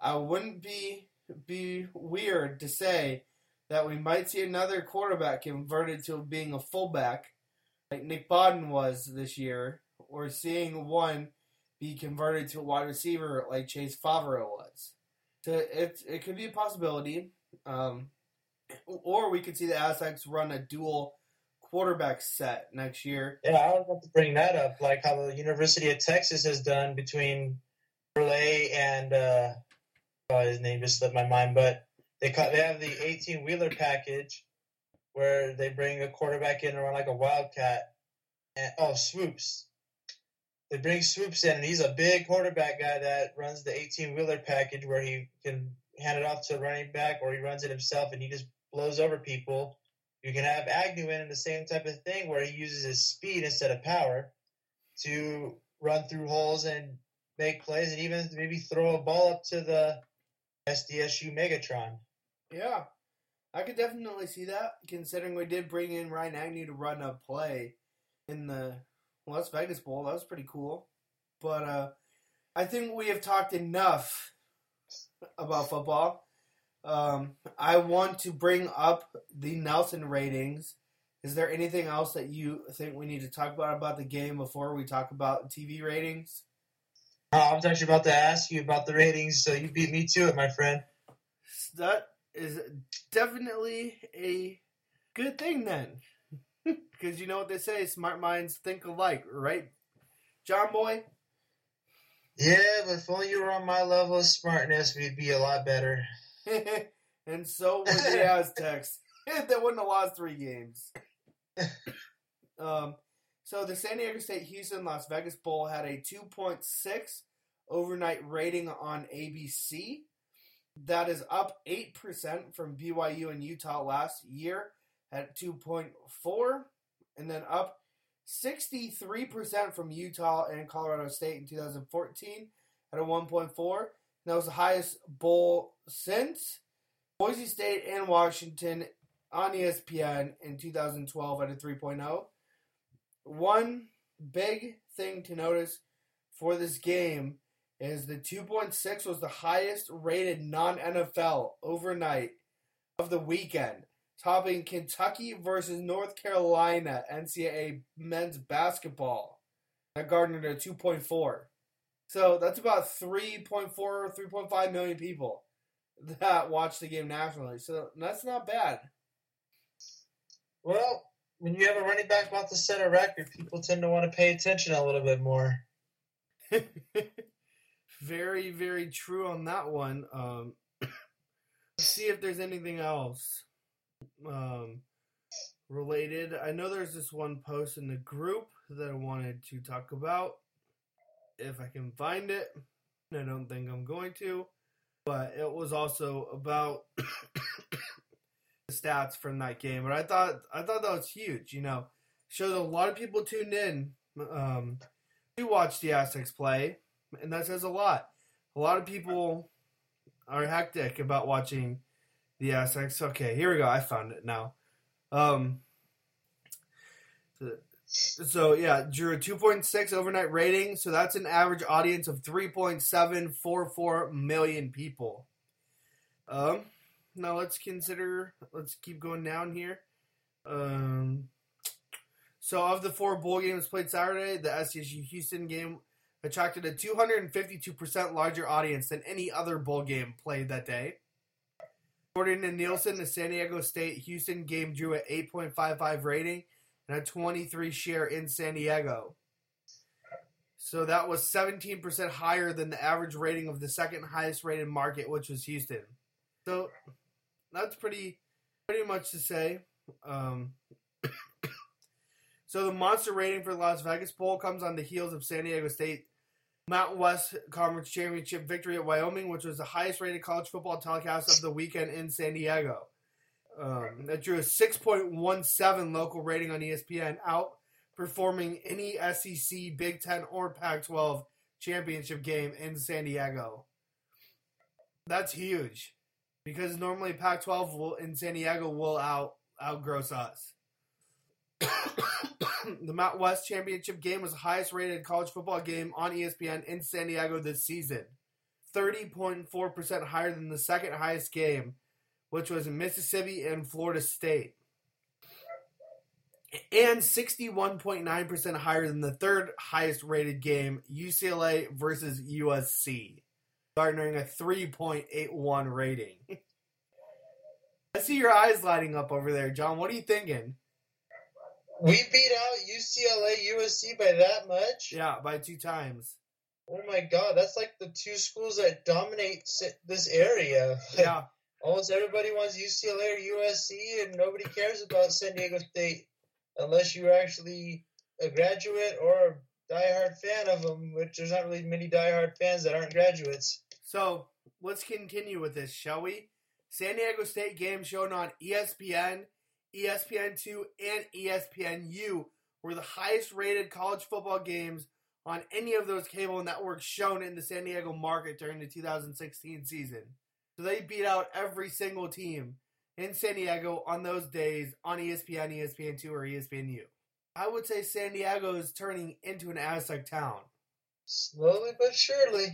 I wouldn't be be weird to say that we might see another quarterback converted to being a fullback like Nick Bawden was this year, or seeing one be converted to a wide receiver like Chase Favreau was. So it it could be a possibility. Um, or we could see the Aztecs run a dual quarterback set next year. Yeah, I was about to bring that up, like how the University of Texas has done between Burley and uh, oh, his name just slipped my mind, but they cut, they have the eighteen wheeler package where they bring a quarterback in around like a wildcat. And, oh, swoops. They bring swoops in, and he's a big quarterback guy that runs the eighteen wheeler package where he can hand it off to a running back or he runs it himself and he just blows over people. You can have Agnew in the same type of thing where he uses his speed instead of power to run through holes and make plays and even maybe throw a ball up to the SDSU Megatron. Yeah, I could definitely see that, considering we did bring in Ryan Agnew to run a play in the Las Vegas Bowl. That was pretty cool. But uh, I think we have talked enough about football. Um, I want to bring up the Nielsen ratings. Is there anything else that you think we need to talk about about the game before we talk about TV ratings? Uh, I was actually about to ask you about the ratings, so you beat me to it, my friend. That is definitely a good thing then. Because you know what they say, smart minds think alike, right? John Boy? Yeah, but if only you were on my level of smartness, we'd be a lot better. and so would the Aztecs. they wouldn't have lost three games. um, so the San Diego State Houston Las Vegas Bowl had a 2.6 overnight rating on ABC. That is up 8% from BYU and Utah last year at 2.4, and then up 63% from Utah and Colorado State in 2014 at a 1.4. That was the highest bowl since Boise State and Washington on ESPN in 2012 at a 3.0. One big thing to notice for this game is the 2.6 was the highest rated non NFL overnight of the weekend, topping Kentucky versus North Carolina NCAA men's basketball. That garnered a 2.4. So that's about 3.4, 3.5 million people that watch the game nationally. So that's not bad. Well, when you have a running back about to set a record, people tend to want to pay attention a little bit more. very, very true on that one. Um, see if there's anything else um, related. I know there's this one post in the group that I wanted to talk about. If I can find it, I don't think I'm going to, but it was also about the stats from that game. But I thought I thought that was huge. You know, shows a lot of people tuned in um, to watch the Aztecs play, and that says a lot. A lot of people are hectic about watching the Aztecs. Okay, here we go. I found it now. Um, so yeah, drew a 2.6 overnight rating. So that's an average audience of 3.744 million people. Um, now let's consider. Let's keep going down here. Um, so of the four bowl games played Saturday, the SDSU Houston game attracted a 252% larger audience than any other bowl game played that day. According to Nielsen, the San Diego State Houston game drew an 8.55 rating and a 23 share in San Diego. So that was 17% higher than the average rating of the second highest rated market, which was Houston. So that's pretty pretty much to say. Um, so the monster rating for the Las Vegas Bowl comes on the heels of San Diego State Mountain West Conference Championship victory at Wyoming, which was the highest rated college football telecast of the weekend in San Diego. Um, that drew a 6.17 local rating on ESPN, outperforming any SEC, Big Ten, or Pac 12 championship game in San Diego. That's huge because normally Pac 12 in San Diego will out outgross us. the Mountain West Championship game was the highest rated college football game on ESPN in San Diego this season. 30.4% higher than the second highest game, which was in Mississippi and Florida State. and 61.9% higher than the third highest rated game, UCLA versus USC, garnering a 3.81 rating. I see your eyes lighting up over there, John. What are you thinking? We beat out UCLA, USC by that much. Yeah, by two times. Oh my god, that's like the two schools that dominate this area. Yeah, Almost everybody wants UCLA or USC, and nobody cares about San Diego State unless you're actually a graduate or a diehard fan of them. Which there's not really many diehard fans that aren't graduates. So let's continue with this, shall we? San Diego State game shown on ESPN, ESPN2, and ESPNU were the highest rated college football games on any of those cable networks shown in the San Diego market during the 2016 season. So they beat out every single team in San Diego on those days on ESPN, ESPN2, or ESPNU. I would say San Diego is turning into an Aztec town. Slowly but surely.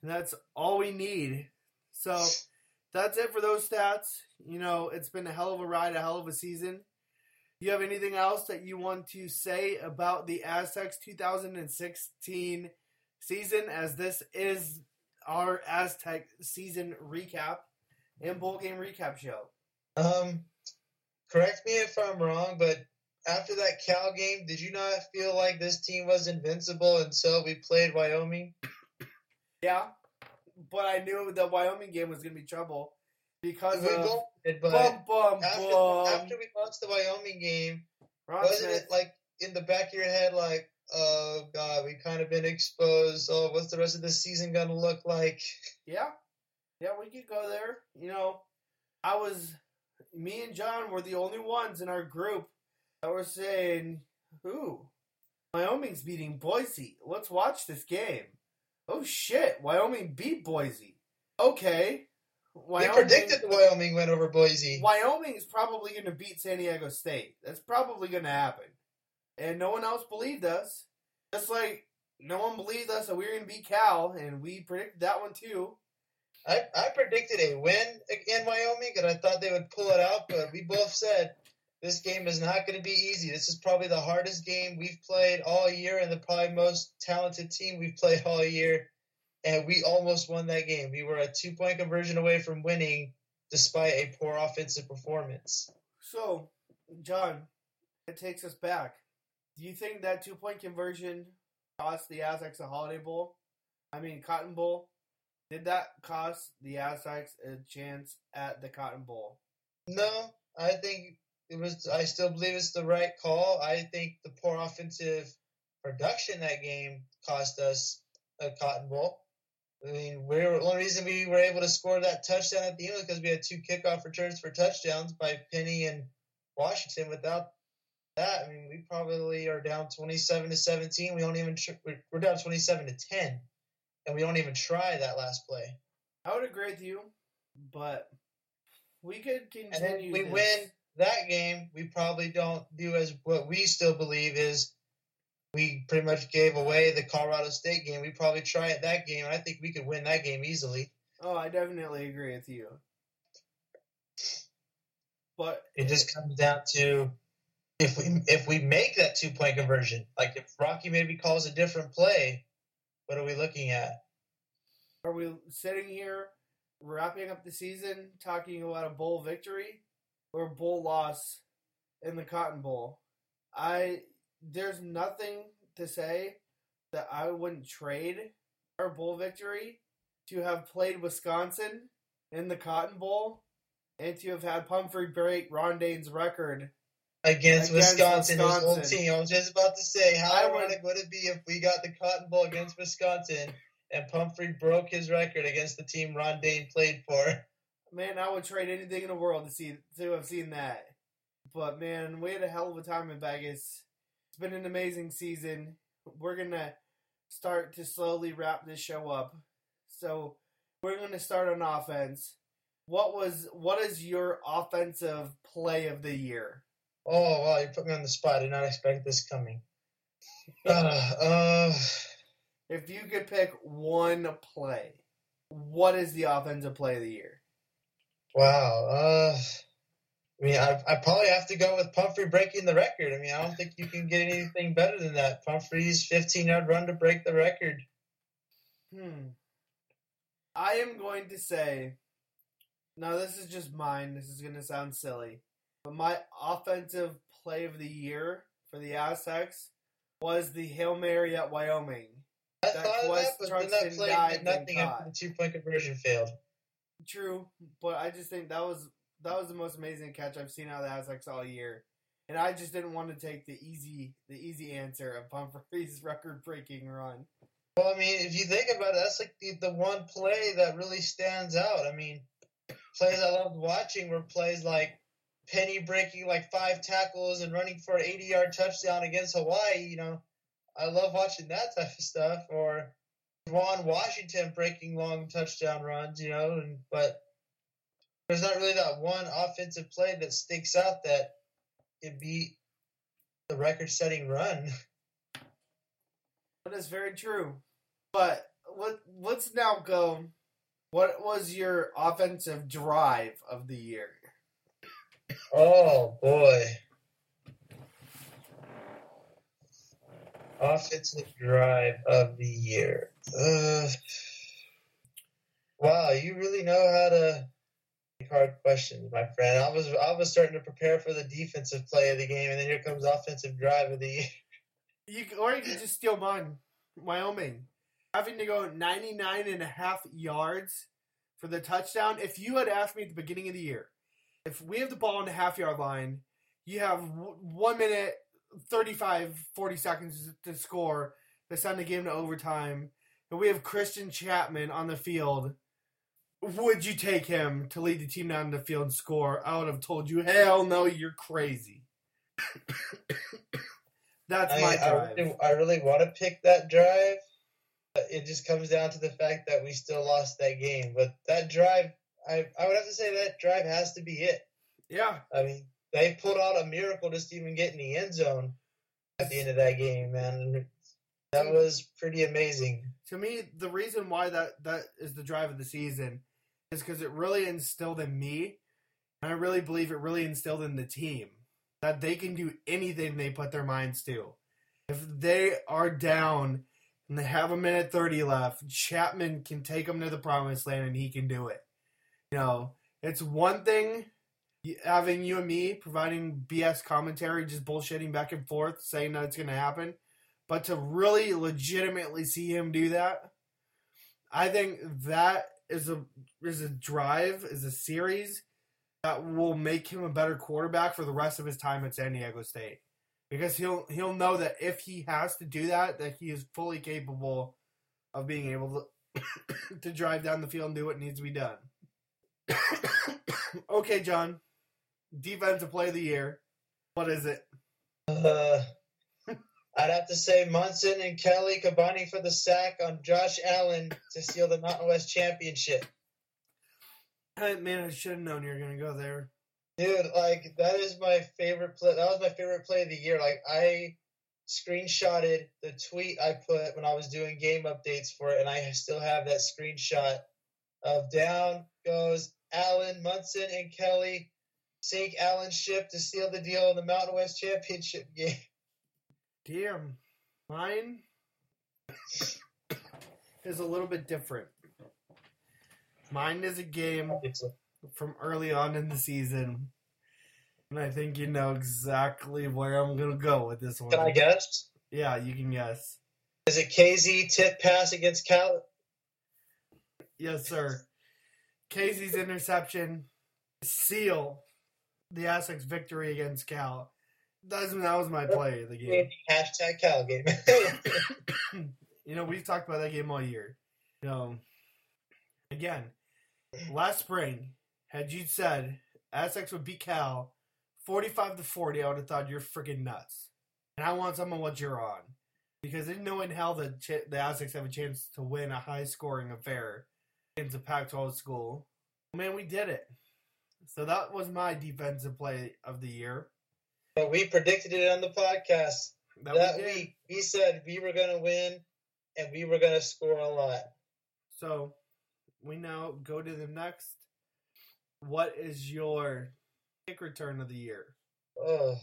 And that's all we need. So that's it for those stats. You know, it's been a hell of a ride, a hell of a season. Do you have anything else that you want to say about the Aztecs 2016 season, as this is our Aztec season recap and bowl game recap show? Um, correct me if I'm wrong, but after that Cal game, did you not feel like this team was invincible until we played Wyoming? Yeah, but I knew the Wyoming game was going to be trouble because We of both did, but bum bum after, bum. after we lost the Wyoming game, Ron wasn't Smith. it like in the back of your head, like, oh god, we kind of been exposed. So what's the rest of the season gonna look like? Yeah. Yeah, we could go there. You know, I was, me and John were the only ones in our group that were saying, Ooh, Wyoming's beating Boise. Let's watch this game. Oh shit, Wyoming beat Boise. Okay. Wyoming, predicted Wyoming went over Boise. Wyoming is probably going to beat San Diego State. That's probably going to happen. And no one else believed us. Just like no one believed us that we were going to beat Cal, and we predicted that one too. I, I predicted a win in Wyoming, and I thought they would pull it out, but we both said this game is not going to be easy. This is probably the hardest game we've played all year, and the probably most talented team we've played all year. And we almost won that game. We were a two point conversion away from winning, despite a poor offensive performance. So, John, it takes us back. Do you think that two point conversion cost the Aztecs a Holiday Bowl? I mean, Cotton Bowl? Did that cost the Aztecs a chance at the Cotton Bowl? No, I think it was. I still believe it's the right call. I think the poor offensive production that game cost us a Cotton Bowl. I mean, we were, the only reason we were able to score that touchdown at the end was because we had two kickoff returns for touchdowns by Penny and Washington. Without that, I mean, we probably are down twenty-seven to seventeen. We don't even tr- we're down twenty-seven to ten, and we don't even try that last play. I would agree with you, but we could And then continue. we this. win that game, we probably don't do as what we still believe is we pretty much gave away the Colorado State game. We probably try it that game. And I think we could win that game easily. Oh, I definitely agree with you. But It just comes down to if we if we make that two point conversion, like if Rocky maybe calls a different play, what are we looking at? are we sitting here wrapping up the season talking about a bowl victory or bowl loss in the Cotton Bowl? I there's nothing to say that I wouldn't trade our bowl victory to have played Wisconsin in the Cotton Bowl and to have had Pumphrey break Ron Dayne's record. Against, Against Wisconsin, his old team. I was just about to say, how I would- ironic would it be if we got the Cotton Bowl against Wisconsin and Pumphrey broke his record against the team Ron Dayne played for? Man, I would trade anything in the world to see to have seen that. But man, we had a hell of a time in Vegas. It's been an amazing season. We're gonna start to slowly wrap this show up. So we're gonna start on offense. What was what is your offensive play of the year? Oh wow, you put me on the spot. I did not expect this coming. Uh, uh, If you could pick one play, what is the offensive play of the year? Wow. Uh, I mean, I, I probably have to go with Pumphrey breaking the record. I mean, I don't think you can get anything better than that. Pumphrey's 15 yard run to break the record. Hmm. I am going to say, now this is just mine. This is going to sound silly, but my offensive play of the year for the Aztecs was the Hail Mary at Wyoming. I That thought that, but then that play nothing after the two point conversion failed. True, but I just think that was that was the most amazing catch I've seen out of the Aztecs all year. And I just didn't want to take the easy the easy answer of Pumphrey's record breaking run. Well, I mean, if you think about it, that's like the, the one play that really stands out. I mean, plays I loved watching were plays like Penny breaking like five tackles and running for an 80 yard touchdown against Hawaii. You know, I love watching that type of stuff. Or Juwan Washington breaking long touchdown runs, you know, and but there's not really that one offensive play that sticks out that it beat the record setting run. That is very true. But let let's now go. What was your offensive drive of the year? Oh boy. Offensive drive of the year. Uh, wow, you really know how to hard questions, my friend. I was I was starting to prepare for the defensive play of the game, and then here comes offensive drive of the year. You or you could just steal mine. Wyoming having to go 99 and a half yards for the touchdown. If you had asked me at the beginning of the year, if we have the ball on the half yard line, you have one minute 35, 40 seconds to score to send the game to overtime, we have Christian Chapman on the field. Would you take him to lead the team down the field and score? I would have told you, hell no, you're crazy. That's I, my I drive. really, I really want to pick that drive. But it just comes down to the fact that we still lost that game. But that drive, I, I would have to say that drive has to be it. Yeah, I mean, they pulled out a miracle just to even get in the end zone at the end of that game, man. That was pretty amazing. to me, the reason why that that is the drive of the season is because it really instilled in me, and I really believe it really instilled in the team that they can do anything they put their minds to. If they are down and they have a minute thirty left, Chapman can take them to the promised land, and he can do it. You know, it's one thing having you and me providing BS commentary, just bullshitting back and forth, saying that it's going to happen. But to really legitimately see him do that, I think that is a is a drive, is a series that will make him a better quarterback for the rest of his time at San Diego State. Because he'll he'll know that if he has to do that, that he is fully capable of being able to to drive down the field and do what needs to be done. okay, John. Defensive play of the year. What is it? Uh, I'd have to say Munson and Kelly combining for the sack on Josh Allen to steal the Mountain West championship. Hey, Man, I should have known you were gonna go there. Dude, like that is my favorite play. That was my favorite play of the year. Like I screenshotted the tweet I put when I was doing game updates for it, and I still have that screenshot of down goes Allen, Munson, and Kelly sink Allen's ship to seal the deal in the Mountain West championship game. Damn. Mine is a little bit different. Mine is a game from early on in the season. And I think you know exactly where I'm going to go with this one. Can I guess? Yeah, you can guess. Is it Kazee tip pass against Cal? Yes, sir. Kazee's interception seal the Aztecs' victory against Cal. That's, that was my play of the game. Hashtag Cal game. you know, we've talked about that game all year. You know, again, last spring, had you said Aztecs would beat Cal 45 to 40, I would have thought you're freaking nuts. And I want some of what you're on. Because there's no in hell that ch- the Aztecs have a chance to win a high scoring affair against a Pac 12 school. Man, we did it. So that was my defensive play of the year. But we predicted it on the podcast That, that we week. We said we were going to win and we were going to score a lot. So we now go to the next. What is your kick return of the year? Oh,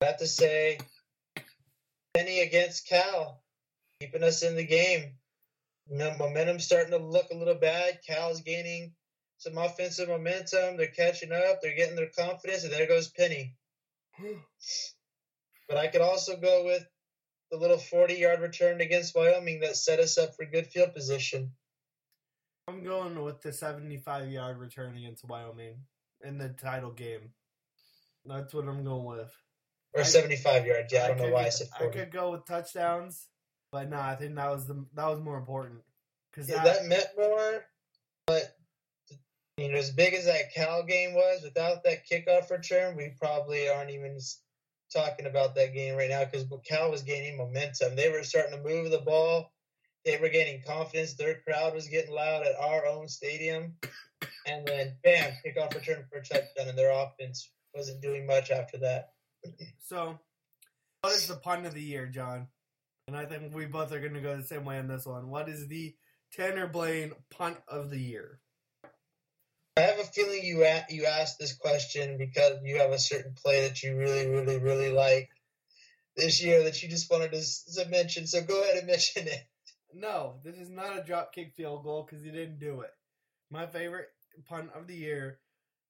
I have to say, Penny against Cal, keeping us in the game. Mo- Momentum's starting to look a little bad. Cal's gaining some offensive momentum. They're catching up. They're getting their confidence, and there goes Penny. But I could also go with the little 40 yard return against Wyoming that set us up for good field position. I'm going with the 75 yard return against Wyoming in the title game. That's what I'm going with. Or 75 yards. Yeah, I don't know why I said I 40. could go with touchdowns, but no, I think that was the that was more important because Yeah, that, that meant more, you know, as big as that Cal game was, without that kickoff return, we probably aren't even talking about that game right now because Cal was gaining momentum. They were starting to move the ball. They were gaining confidence. Their crowd was getting loud at our own stadium, and then bam, kickoff return for a touchdown, and their offense wasn't doing much after that. So, what is the pun of the year, John? And I think we both are going to go the same way on this one. What is the Tanner Blaine punt of the year? Feeling you a- you asked this question because you have a certain play that you really, really, really like this year that you just wanted to, to mention. So go ahead and mention it. No, this is not a drop kick field goal because he didn't do it. My favorite punt of the year.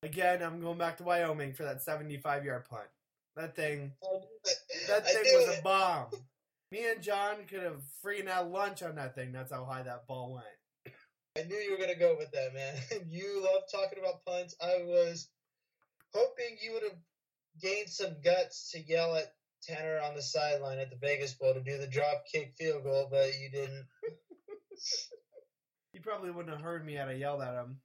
Again, I'm going back to Wyoming for that 75 yard punt. That thing, that thing was it. a bomb. Me and John could have freaking out lunch on that thing. That's how high that ball went. I knew you were gonna go with that, man. you love talking about punts. I was hoping you would have gained some guts to yell at Tanner on the sideline at the Vegas Bowl to do the drop kick field goal, but you didn't. He probably wouldn't have heard me had I yelled at him.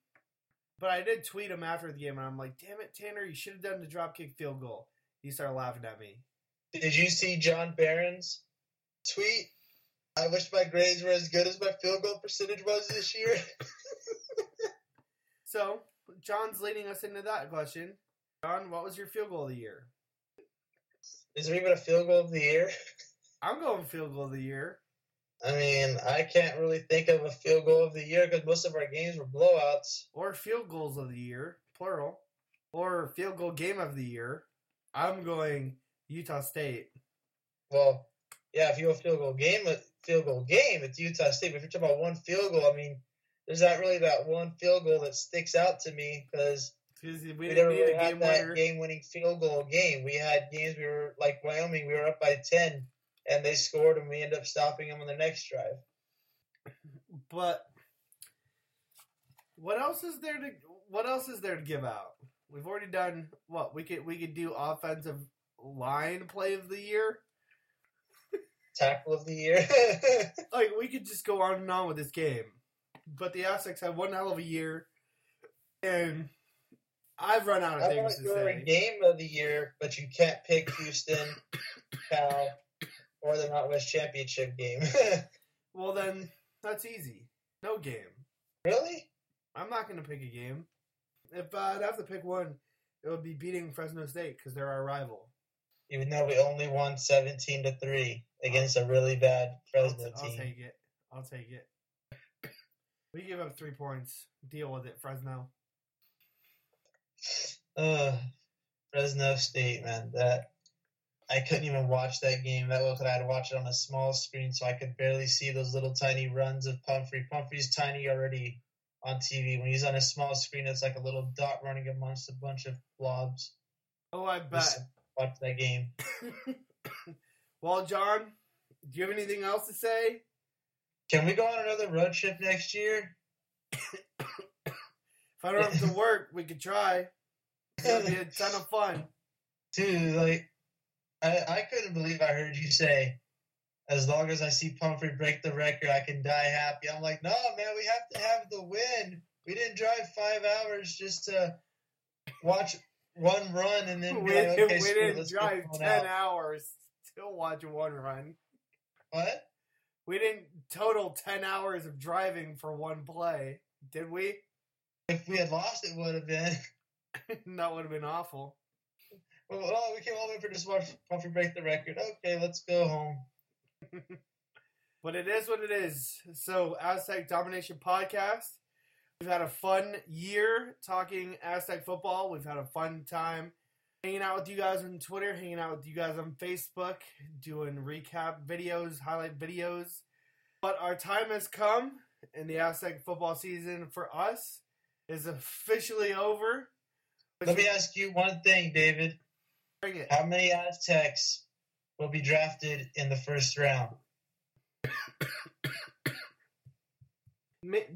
But I did tweet him after the game, and I'm like, damn it, Tanner, you should have done the drop kick field goal. He started laughing at me. Did you see John Baron's tweet? I wish my grades were as good as my field goal percentage was this year. So, John's leading us into that question. John, what was your field goal of the year? Is there even a field goal of the year? I'm going field goal of the year. I mean, I can't really think of a field goal of the year because most of our games were blowouts. Or field goals of the year, plural. Or field goal game of the year. I'm going Utah State. Well, yeah, if you go field goal game, field goal game, it's Utah State. But if you're talking about one field goal, I mean, there's not really that one field goal that sticks out to me because we we, never really had game that winner. game-winning field goal game. We had games we were like Wyoming, we were up by ten, and they scored, and we ended up stopping them on the next drive. But what else is there to what else is there to give out? We've already done what we could we could do offensive line play of the year. Tackle of the year. Like we could just go on and on with this game. But the Aztecs had one hell of a year, and I've run out of How things to say. game of the year, but you can't pick Houston, Cal, or the Mountain West Championship game? Well, then that's easy. No game. really? I'm not going to pick a game. If I'd have to pick one, it would be beating Fresno State because they're our rival. Even though we only won seventeen to three against a really bad I'll, Fresno I'll take it. I'll take it. We give up three points. Deal with it, Fresno. Uh, Fresno State, man, that I couldn't even watch that game. That was I had to watch it on a small screen, so I could barely see those little tiny runs of Pumphrey. Pumphrey's tiny already on TV. When he's on a small screen, it's like a little dot running amongst a bunch of blobs. Oh, I Just bet. watch that game. well, John, do you have anything else to say? Can we go on another road trip next year? If I don't have to work, we could try. It'll be a ton of fun. Dude, like, I, I couldn't believe I heard you say, as long as I see Pumphrey break the record, I can die happy. I'm like, no, man, we have to have the win. We didn't drive five hours just to watch one run and then We, like, okay, we didn't drive 10 out. hours to watch one run. What? We didn't total 10 hours of driving for one play, did we? If we had lost, it would have been. that would have been awful. Well, oh, we came all the way for just watch Pumphrey break the record. Okay, let's go home. But it is what it is. So, Aztec Domination Podcast, We've had a fun year talking Aztec football. We've had a fun time hanging out with you guys on Twitter, hanging out with you guys on Facebook, doing recap videos, highlight videos. But our time has come, and the Aztec football season for us is officially over. Let me ask you one thing, David. Bring it. How many Aztecs will be drafted in the first round?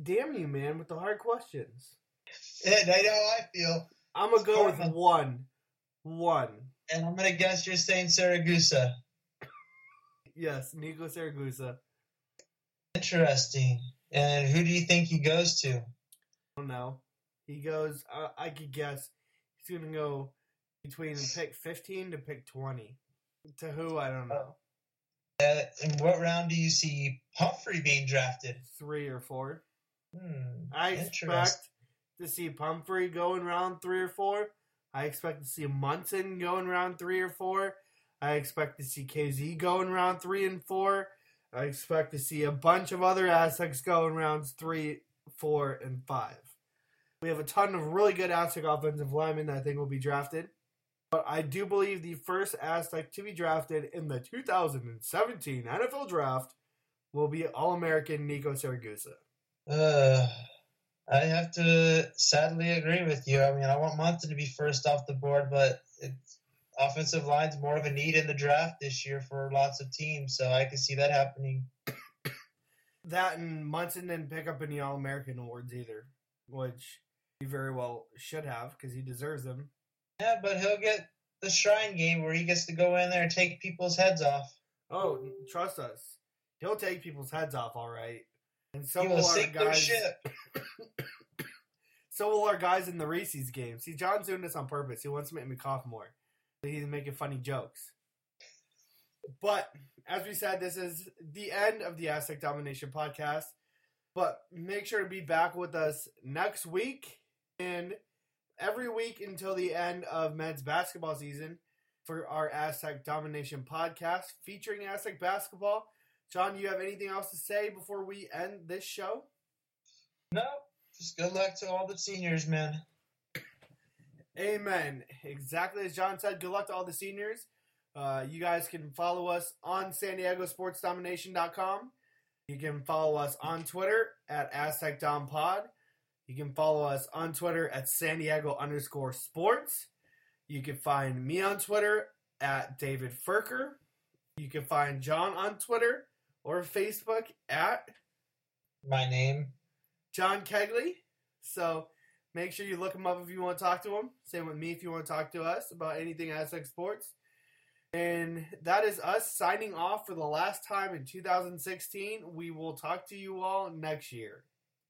Damn you, man, with the hard questions. And I know how I feel. I'm gonna go with one. One. And I'm gonna guess you're saying Siragusa. Yes, Nico Siragusa. Interesting. And who do you think he goes to? I don't know. He goes. Uh, I could guess he's gonna go between pick 15 to pick 20. To who I don't know. Uh, in what round do you see Pumphrey being drafted? Three or four. Hmm, I expect to see Pumphrey go in round three or four. I expect to see Munson go in round three or four. I expect to see Kazee go in round three and four. I expect to see a bunch of other Aztecs go in rounds three, four, and five. We have a ton of really good Aztec offensive linemen that I think will be drafted. But I do believe the first Aztec to be drafted in the 2017 NFL Draft will be All American Nico Siragusa. Uh, I have to sadly agree with you. I mean, I want Munson to be first off the board, but it's, offensive line's more of a need in the draft this year for lots of teams, so I can see that happening. That and Munson didn't pick up any All American awards either, which he very well should have because he deserves them. Yeah, but he'll get the Shrine game where he gets to go in there and take people's heads off. Oh, trust us, he'll take people's heads off, all right. And so will our guys. So will our guys in the Reese's game. See, John's doing this on purpose. He wants to make me cough more. He's making funny jokes. But as we said, this is the end of the Aztec Domination podcast. But make sure to be back with us next week and every week until the end of men's basketball season for our Aztec Domination podcast featuring Aztec basketball. John, you have anything else to say before we end this show? No, just good luck to all the seniors, man. Amen. Exactly as John said. Good luck to all the seniors. Uh, you guys can follow us on San Diego Sports Domination.com. You can follow us on Twitter at AztecDomPod. You can follow us on Twitter at San Diego underscore sports. You can find me on Twitter at David Frerker. You can find John on Twitter or Facebook at My name. John Kegley. So make sure you look him up if you want to talk to him. Same with me if you want to talk to us about anything Aztec sports. And that is us signing off for the last time in 2016. We will talk to you all next year.